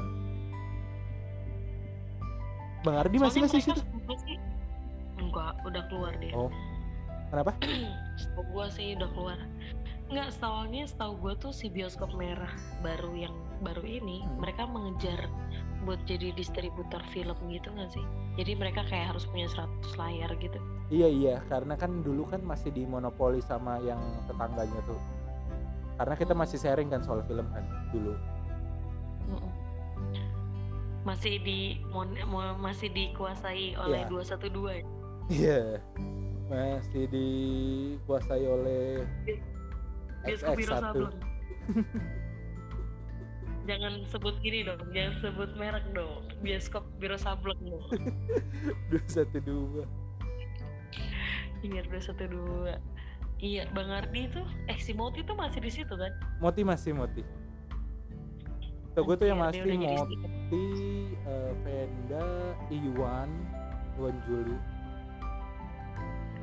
Bang Ardi masih Soalnya masih mereka situ? sih enggak udah keluar dia Oh. Kenapa? <clears throat> setahu gua sih udah keluar Enggak, setawanya setahu gua tuh si bioskop merah baru yang baru ini Hmm. mereka mengejar buat jadi distributor film gitu nggak sih? Jadi mereka kayak harus punya 100 layar gitu. Iya iya, karena kan dulu kan masih di monopoli sama yang tetangganya tuh. Karena kita masih sharing kan soal film kan dulu. Masih di mon- mo- masih dikuasai oleh Iya. 212 ya. Iya. Masih dikuasai oleh Bioskop Biro XX1. <laughs> Jangan sebut gini dong, jangan sebut merek dong. Bioskop Biro Sablon dong. 212. Ingat 212. Iya, Bang Ardi tuh, eh si Moti tuh masih di situ kan? Moti masih Moti. Tuh gue tuh yang Anjir, masih Moti, eh, Venda, Iwan, Iwan Juli,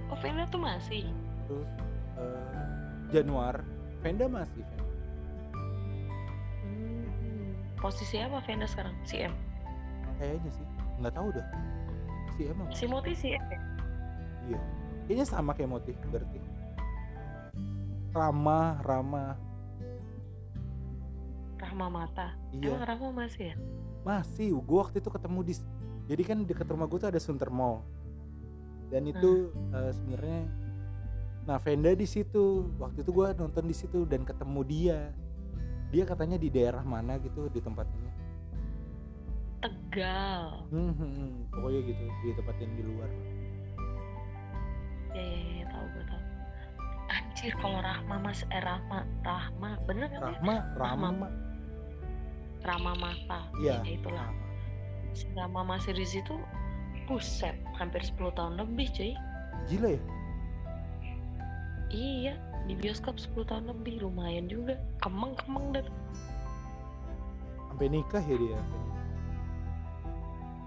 Oh, Vena tuh masih. terus eh, Januar. Venda masih. Venda. Posisi apa Venda sekarang? Si M. Kayaknya sih, nggak tahu dah. Si emang. Si Moti si M. ya? Iya. Kayaknya sama kayak motif berarti. Ramah, ramah. Rahma Mata Iya. emang Rahma masih ya Masih, gue waktu itu ketemu di jadi kan dekat rumah gue tuh ada Sunter Mall. Dan itu eh, sebenarnya nah Venda di situ. Waktu itu gue nonton di situ dan ketemu dia. Dia katanya di daerah mana gitu di tempatnya. Tegal Hmm, hmm, hmm. pokoknya gitu di tempatin di luar. ya ya ya tahu gue tahu anjir kalau Rahma mas eh Rahma Rahma bener kan ya Rahma, Rama, Rahma Mata Iya. ya itulah Rahma Mas series itu buset hampir 10 tahun lebih cuy Gila ya? Iya di bioskop 10 tahun lebih lumayan juga kemeng kemeng dan Sampai nikah ya dia.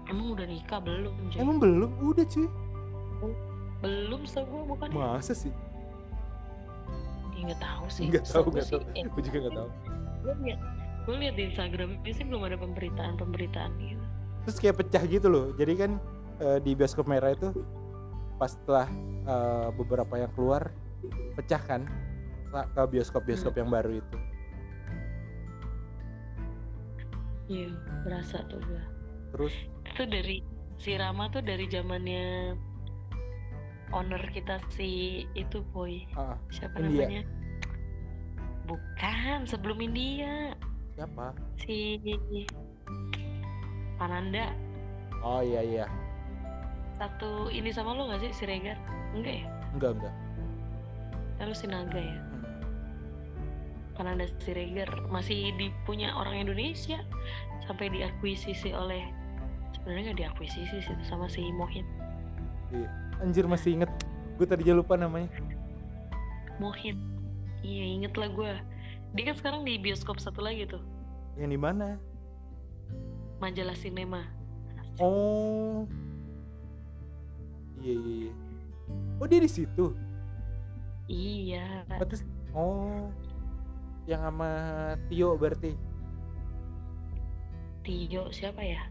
emang udah nikah belum cuy Emang belum? Udah cuy. belum setahu gue bukan Masa sih? ya nggak tahu sih Nggak tahu, Setahu gue nggak tahu. eh, Gue juga nggak tahu. gue liat gue liat di Instagram sih belum ada pemberitaan pemberitaan gitu Terus kayak pecah gitu loh. Jadi kan eh, di bioskop merah itu pas setelah eh, beberapa yang keluar pecah kan ke bioskop-bioskop yang baru itu. iya berasa tuh gue Terus itu dari si Rama tuh dari zamannya owner kita si itu boy ah, siapa India. namanya bukan sebelum India siapa? si Pananda Oh iya iya. satu ini sama lo gak sih si Regar enggak ya Enggak enggak. Lalu si Naga ya Hmm. Pananda Siregar masih dipunya orang Indonesia sampai diakuisisi oleh sebenarnya nggak diakuisisi sih sama si Mohin Anjir masih inget. Gue tadi lupa namanya. Mohin iya inget lah gue dia kan sekarang di bioskop satu lagi tuh Yang di mana? majalah sinema Oh. Iya iya iya. Oh dia di situ. Iya Oh, terus- oh. Yang sama Tio berarti. Tio siapa ya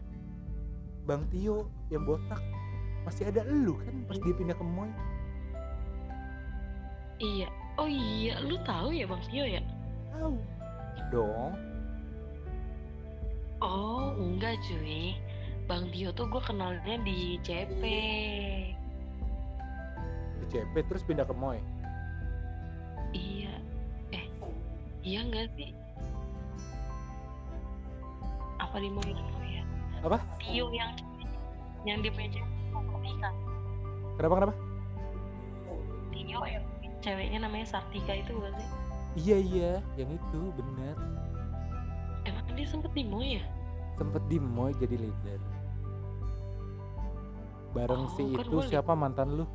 Bang Tio yang botak. Masih ada elu kan pas dia pindah ke Moy. iya oh iya lu tahu ya bang Tio ya Tahu. Dong. oh enggak cuy Bang Tio tuh gue kenalnya di CP Di CP terus pindah ke Moy. Iya. Eh, iya nggak sih? Apa di itu ya? Apa? Tio yang yang di meja Sartika. Kenapa kenapa? Tio yang ceweknya namanya Sartika itu gak sih? Iya iya, yang itu bener. Emang dia sempet di Moy ya? Sempet di Moy jadi leader. Bareng Oh, si kan itu siapa mantan lu?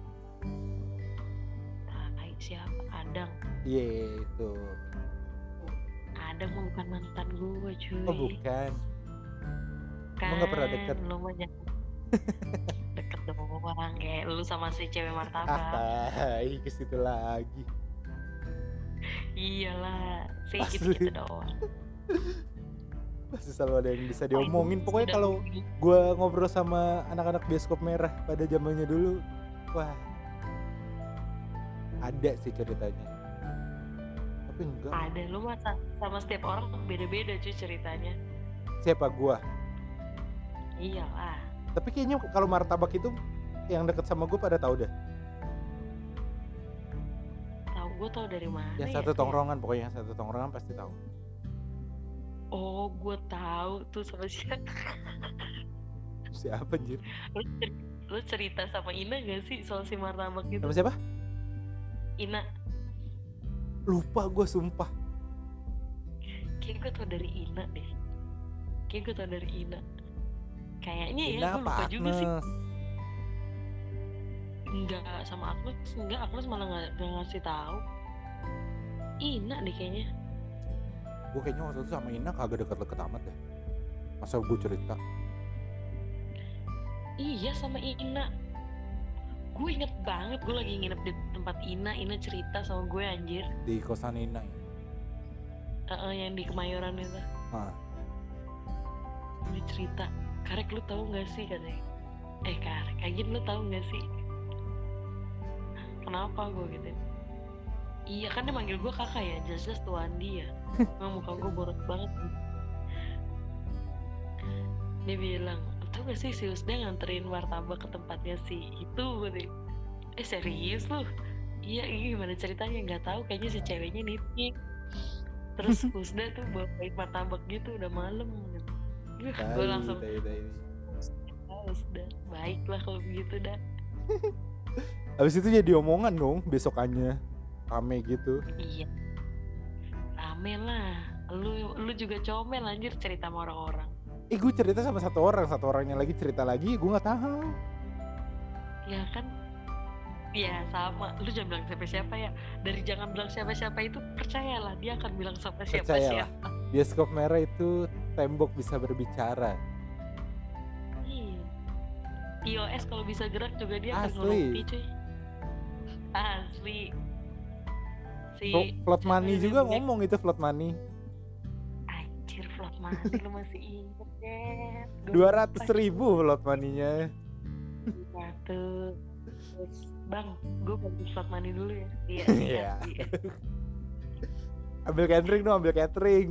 Tai siapa? Adang. Iya itu. Adang mah bukan mantan gue cuy. Oh bukan. emang nggak pernah deket? Lu mah jangan <laughs> deket doang kayak lu sama si cewek martabak. Ah, ke situ lagi. Iyalah, sih Asli. gitu-gitu doang. <laughs> Pasti selalu ada yang bisa diomongin. Pokoknya kalau gue ngobrol sama anak-anak bioskop merah pada zamannya dulu, wah ada sih ceritanya. Tapi enggak. Ada lu masa sama setiap orang beda-beda cuy ceritanya. Siapa gua? Iyalah. Tapi kayaknya kalau martabak itu yang deket sama gue pada tahu deh. Tahu gue tau dari mana Yang ya? satu tongkrongan pokoknya yang satu tongkrongan pasti tahu. Oh, gue tahu tuh sama siapa. Siapa anjir? lu cerita sama Ina gak sih soal si martabak itu? Sama siapa? Ina, Lupa gue sumpah. kayak gue tau dari Ina deh. Kayak gue tau dari Ina. Kayaknya ya, Ina gue apa lupa juga sih. Agnes? Enggak sama Agnes, enggak Agnes malah nggak nggak ngasih tahu. Ina deh kayaknya. Gue kayaknya waktu itu sama Ina kagak deket-deket amat deh. Masa gue cerita? Iya sama Ina. Gue inget banget gue lagi nginep di tempat Ina. Ina cerita sama gue anjir. di kosan Ina ya. Eh, eh, yang di Kemayoran itu. Nah, Dia cerita. Karek lu tahu gak sih katanya? Eh Karek, Agin lu tahu gak sih? kenapa gue gitu iya kan dia manggil gue kakak ya jelas-jelas tuh Andi ya <laughs> Emang muka gue boros banget dia bilang tau gak sih? Si Usda nganterin martabak ke tempatnya si itu gitu. eh serius lu? Iya ini gimana ceritanya? Nggak tahu kayaknya si ceweknya nitpik terus <laughs> Usda tuh bawain martabak gitu udah malam. Gitu. gue langsung tai, tai. "Ah, Usda baik lah kalau begitu dah <laughs> Habis itu jadi omongan dong besokannya. Rame gitu. iya. Rame lah. Lu lu juga comel anjir cerita sama orang-orang Eh gue cerita sama satu orang, satu orangnya lagi cerita lagi, gue nggak tahu. ya kan ya sama lu jangan bilang siapa siapa ya dari jangan bilang siapa siapa itu percayalah dia akan bilang sama siapa Percayalah. siapa Bioskop merah itu tembok bisa berbicara. iya POS kalau bisa gerak juga dia akan Asli. ngelopi cuy asli si Flo- Float money juga ngomong itu float money. Anjir float money lu masih inget deh Dua ratus ribu float money-nya. satu terus bang gue bantu float money dulu ya iya <laughs> Iya. iya. Ambil catering dong, ambil catering.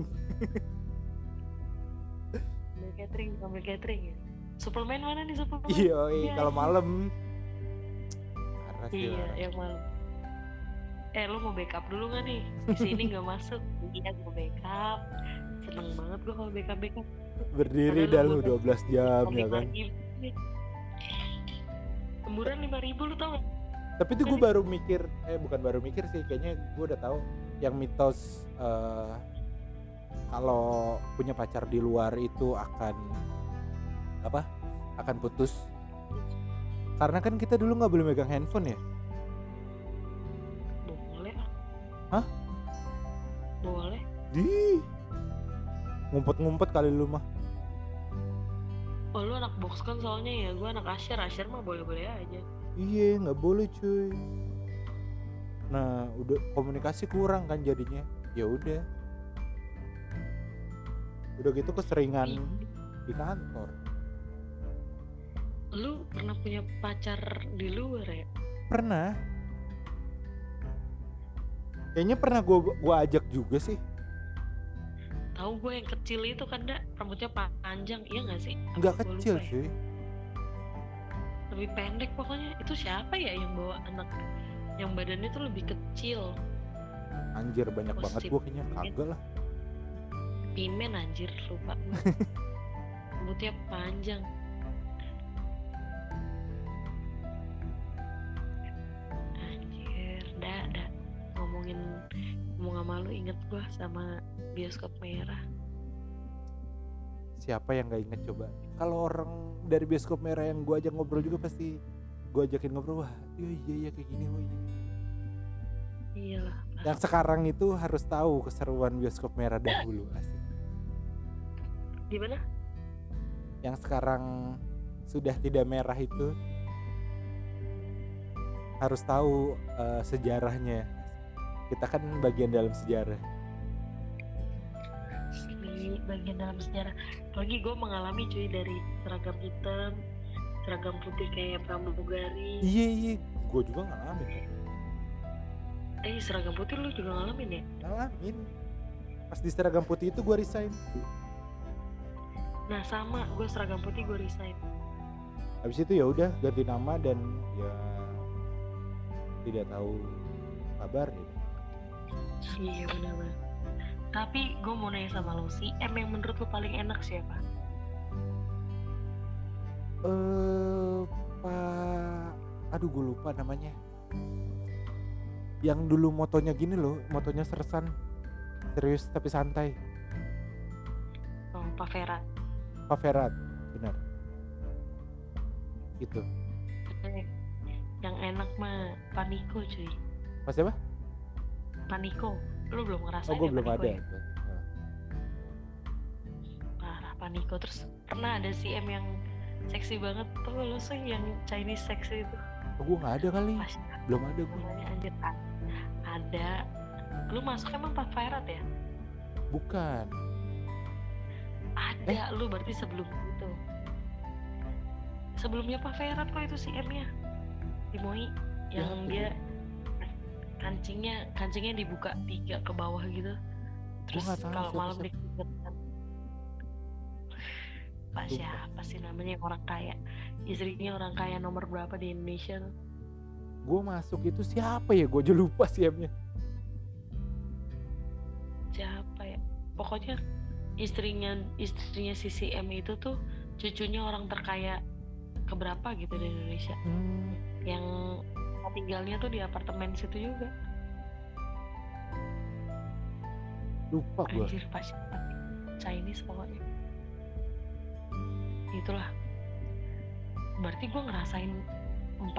ambil catering ambil catering ya suplemen mana nih suplemen Iya, Iya, kalau iya. malam. Iya, yang malam. Eh, lu mau backup dulu gak nih? Di sini gak masuk. Iya, gue backup. Seneng banget gue kalau backup. Berdiri dah lu lu udah- 12 jam ya kan. Lemburan lima ribu lu tau gak? Tapi itu gue baru mikir, eh bukan baru mikir sih, kayaknya gue udah tahu yang mitos eh, kalau punya pacar di luar itu akan apa? Akan putus. Karena kan kita dulu nggak boleh megang handphone ya. Boleh. Hah? Boleh. Di ngumpet-ngumpet kali lu mah. Oh lu anak box kan soalnya ya, gue anak Asyar. Asyar mah boleh-boleh aja. Iya, nggak boleh cuy. Nah, udah komunikasi kurang kan jadinya. Ya udah. Udah gitu keseringan Ih, di kantor. Lu pernah punya pacar di luar ya? Pernah. Kayaknya pernah gua gua ajak juga sih. Tahu gue yang kecil itu kan, dak rambutnya panjang, iya gak sih? Nggak kecil lupa ya? sih. lebih pendek pokoknya itu siapa ya yang bawa anak yang badannya tuh lebih kecil Anjir banyak banget Gosip. gua kayaknya kagak lah. pimen anjir lupa <laughs> rambutnya panjang anjir dah dah ngomongin ngomong sama lu inget gua sama bioskop merah Siapa yang nggak inget coba? Kalau orang dari bioskop merah yang gua ajak ngobrol juga pasti gua ajakin ngobrol wah iya iya iya kayak gini wah iya. iyalah Yang sekarang itu harus tahu keseruan bioskop merah dahulu asik. gimana Yang sekarang sudah tidak merah itu harus tahu eh, sejarahnya. Kita kan bagian dalam sejarah. di bagian dalam sejarah lagi gue mengalami cuy dari seragam hitam seragam putih kayak pramugari Iya iya, gue juga ngalamin. eh seragam putih lu juga ngalamin ya Ngalamin. Pas di seragam putih itu gue resign. nah sama gue seragam putih gue resign Habis itu ya udah ganti nama dan ya tidak tahu kabar gitu. Iya benar-benar tapi gue mau nanya sama lu si M yang menurut lu paling enak siapa Eh, Pak, aduh gue lupa namanya. Yang dulu motonya gini loh, motonya sersan, serius tapi santai. oh Pak Vera Pak Ferat, benar. Itu. Yang enak mah Paniko cuy Mas siapa? Paniko. Lu belum Oh, ngerasain gue ya belum Paniko ada. ya? parah Paniko. Terus pernah ada si M yang seksi banget. Tuh lu sih yang Chinese seksi itu. Oh, gue nggak ada kali. pas Belum ada gue. anjir ada. Lu masuk emang Pak Ferat ya? Bukan. ada. Lu berarti sebelum itu. Sebelumnya Pak Ferat kok itu si M nya di Moi yang apa dia kancingnya kancingnya dibuka tiga ke bawah gitu. Terus kalau malam dikit Pak siapa sih namanya orang kaya? Istrinya orang kaya nomor berapa di Indonesia gue masuk itu siapa ya? Gue aja lupa siapnya. Siapa ya? Pokoknya istrinya istrinya si CM itu tuh cucunya orang terkaya keberapa gitu di Indonesia? Hmm, yang tinggalnya tuh di apartemen situ juga. Lupa gue anjir pas Chinese pokoknya. Itulah. Berarti gue ngerasain 4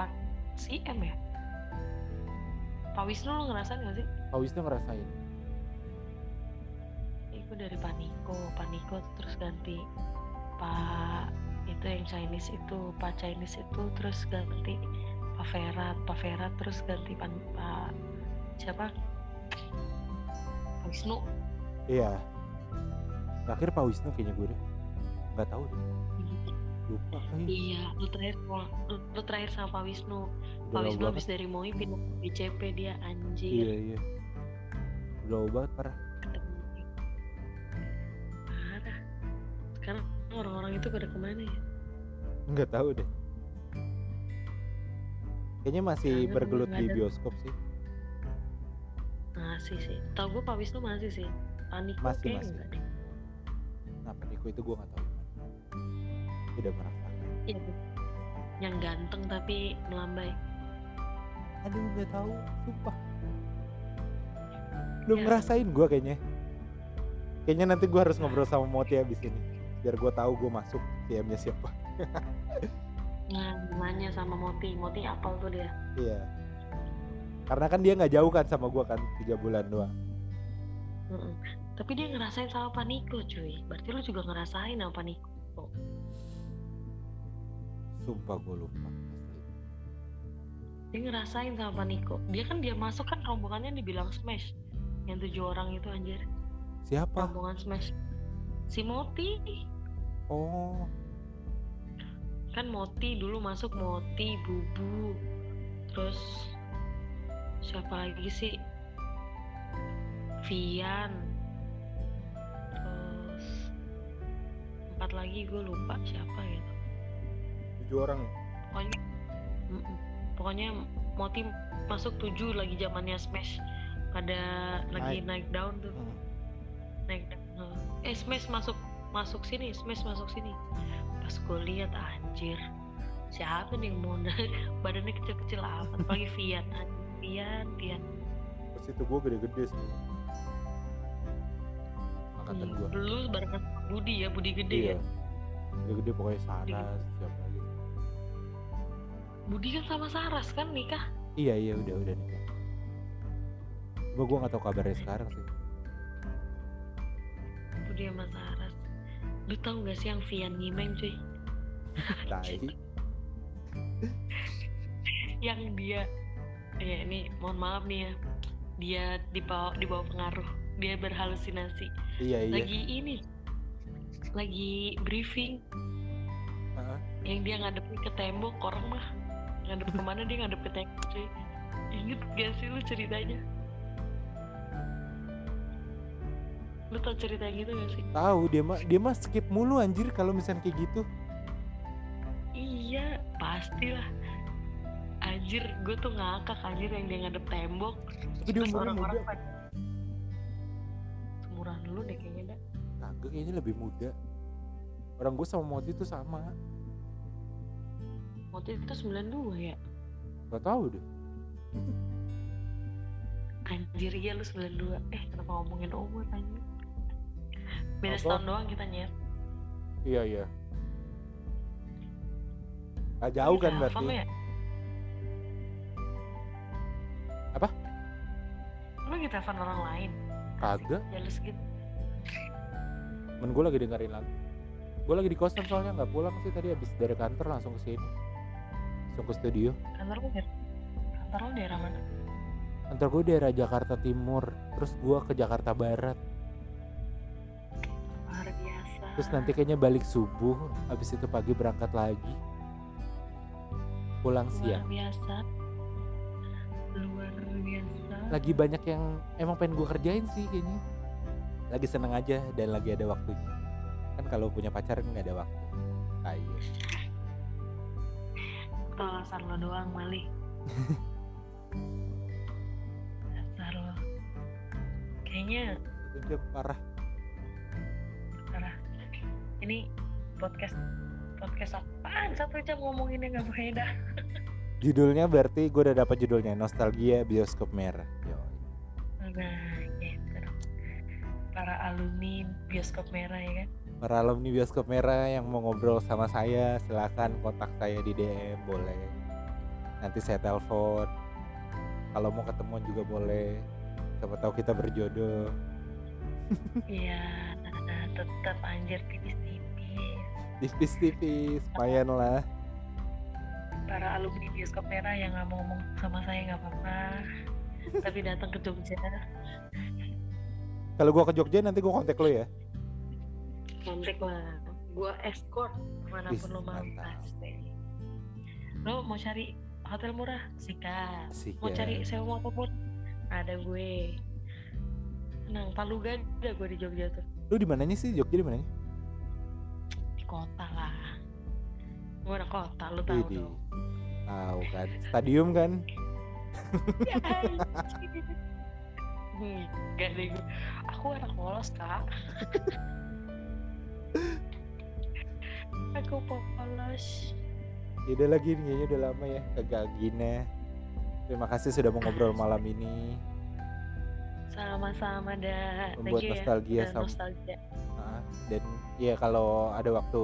cm ya? Pak Wisnu lo ngerasain gak sih? Pak Wisnu ngerasain. Itu dari Paniko, Paniko terus ganti Pak itu yang Chinese itu, Pak Chinese itu terus ganti Pak Ferat, Pak Ferat terus ganti Pan, Pak siapa? Pak Wisnu. iya terakhir Pak Wisnu kayaknya gue deh nggak tahu deh lupa Iya, lu terakhir sama- lu, lu terakhir sama Pak Wisnu. udah Pak Wisnu habis dari MOI pindah ke BCP dia anjir. iya iya udah lama banget parah. Parah. Sekarang orang-orang itu pada ke mana ya? nggak tahu deh kayaknya masih Kangen bergelut di ada. bioskop sih Masih sih. Tahu gue Pak Wisnu masih sih. Panik Masih, masih. enggak deh. nah itu gue nggak tahu tidak merasakan Iya. Bu. Yang ganteng tapi melambai. aduh nggak tahu sumpah belum Ya. ngerasain gue kayaknya kayaknya nanti gue harus ngobrol sama Moti abis ini biar gue tahu gue masuk CM-nya siapa <laughs> Nah, nanya sama Moti. Moti apal tuh dia. iya karena kan dia nggak jauh kan sama gue kan tiga bulan doang Mm-mm. Tapi dia ngerasain sama Paniko cuy. Berarti lu juga ngerasain sama Paniko. sumpah gue lupa Dia ngerasain sama Paniko. Dia kan dia masuk kan rombongannya dibilang smash. Yang tujuh orang itu anjir. siapa Rombongan smash. Si Moti. oh Kan Moti dulu masuk Moti, Bubu. Terus siapa lagi sih? Vian. Terus empat lagi gue lupa siapa gitu. tujuh orang ya Pokoknya pokoknya Moti masuk tujuh lagi zamannya Smash pada lagi naik daun tuh Hmm. naik daun eh Smash masuk masuk sini Smash masuk sini pas gue lihat anjir. Siapa nih yang mau naik? <laughs> Badannya kecil-kecil amat apalagi Vian Vian Vian. Pas itu gue gede-gede sih. Angkatan gue lu barengan Budi ya Budi gede iya. ya? Gede-gede pokoknya Saras siapa lagi? Budi kan sama Saras kan nikah? Iya iya udah udah nikah. Gue gue nggak tahu kabarnya sekarang sih. Budi sama Saras lu tau gak sih yang Vian Nyimeng cuy? Tai. <laughs> Yang dia ya ini mohon maaf nih ya. Dia di bawah di bawah pengaruh. Dia berhalusinasi. Iya iya. Lagi ini. Lagi briefing. Heeh. yang dia ngadepin ke tembok orang mah. Ngadep ke mana dia ngadep ke tembok cuy. Inget gak sih lu ceritanya lu tau cerita yang gitu gak sih? Tahu dia mah dia mah skip mulu anjir kalau misalnya kayak gitu. Iya pastilah. Anjir gue tuh ngakak anjir yang dia ngadep tembok. Tapi dia orang-orang muda. semuran lu deh kayaknya dah kagak kayaknya lebih muda. Orang gue sama Moti itu sama. Waktu itu 92 ya? Gak tahu deh. Anjir iya lu 92 eh kenapa ngomongin umur anjir beda Apa? setahun doang kita nyet iya iya. Gak jauh kan berarti? ya? Apa? lu gitu telepon orang lain? Kagak. Jealous gitu. Men gue lagi dengerin lagu. Gue lagi di kosan soalnya nggak pulang sih tadi habis dari kantor langsung ke sini. Langsung ke studio. Kantor daerah kantor lu daerah mana? Kantor gue daerah Jakarta Timur. Terus gue ke Jakarta Barat terus nanti kayaknya balik subuh habis itu pagi berangkat lagi. Pulang luar siang. biasa. Luar biasa. Lagi banyak yang emang pengen gue kerjain sih kayaknya. Lagi seneng aja dan lagi ada waktunya. Kan kalau punya pacar nggak ada waktu. Kayak Itu alasan lo doang Mali. <laughs> Dasar lo. Kayaknya parah parah Ini podcast Podcast apaan? Satu jam ngomonginnya gak faedah judulnya berarti gue udah dapat judulnya nostalgia bioskop merah. Yo. Nah gitu. Para alumni bioskop merah ya kan? Para alumni bioskop merah yang mau ngobrol sama saya silakan kontak saya di DM boleh. Nanti saya telepon. Kalau mau ketemuan juga boleh. Siapa tahu kita berjodoh. Iya tetap anjir tipis-tipis tipis-tipis lumayan lah. Para alumni bioskop merah yang gak mau ngomong sama saya gak apa-apa. Tapi datang ke Jogja. Kalau gua ke Jogja nanti gua kontak lo ya. Kontak lah. Gue escort ke mana pun Wis, lo mau pasti. Lo mau cari hotel murah? Sikat. Mau cari sewa motor pun ada gue. Tenang palu gak ada gue di Jogja tuh. Lu di mananya sih? Jogja di mananya? di kota lah. Gue anak kota? Lo tahu dong. Tahu kan? Stadium kan? Ya, anjing. <laughs> Hmm, Gak deh. Gue Aku anak polos kak. Aku polos. Ya udah lagi kayaknya udah lama ya. Kagak gini terima kasih sudah mau ngobrol malam ini Sama-sama dah Thank Membuat you ya, nostalgia udah sama- nostalgia. Nah, dan ya kalau ada waktu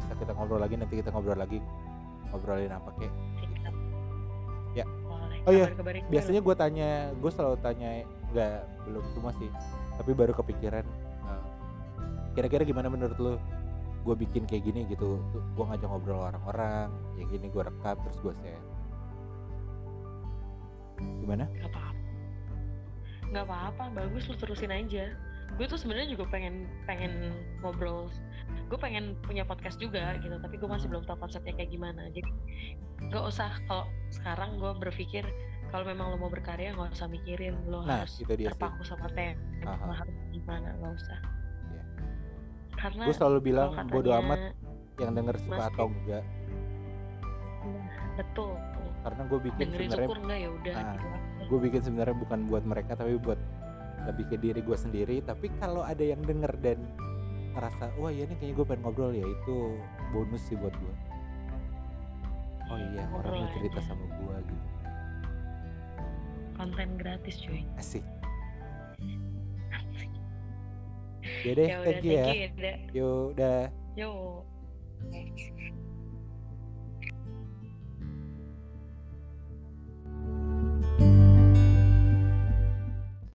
bisa kita ngobrol lagi nanti kita ngobrol lagi. Ngobrolin apa kek. Ya. Boleh. Oh iya, biasanya gue tanya gue selalu tanya nggak belum semua sih. Tapi baru kepikiran eh, kira-kira gimana menurut lo gue bikin kayak gini gitu gue ngajak ngobrol orang-orang ya gini gue rekam terus gue share. Gimana? Gak apa-apa Gak apa-apa Bagus lu terusin aja Gue tuh sebenarnya juga pengen Pengen ngobrol Gue pengen punya podcast juga gitu Tapi gue masih Hmm. belum tahu konsepnya kayak gimana Jadi Gak usah Kalau sekarang gue berpikir Kalau memang lo mau berkarya Gak usah mikirin Lo nah harus itu dia sih terpaku sama tema Aha. Harus gimana Gak usah Iya. Karena gue selalu bilang bodo amat yang denger suka atau enggak Betul karena gue bikin Dengerin syukur enggak ya udah Ah. gitu. Gue bikin sebenarnya bukan buat mereka tapi buat lebih ke diri gue sendiri. Tapi kalau ada yang denger dan ngerasa wah ya ini kayaknya gue pengen ngobrol ya itu bonus sih buat gue oh iya orang Ngobrol mau cerita aja. sama gue gitu. Konten gratis cuy. Asik. Ya deh Ya udah thank you ya. thank you ya yuk udah Yo.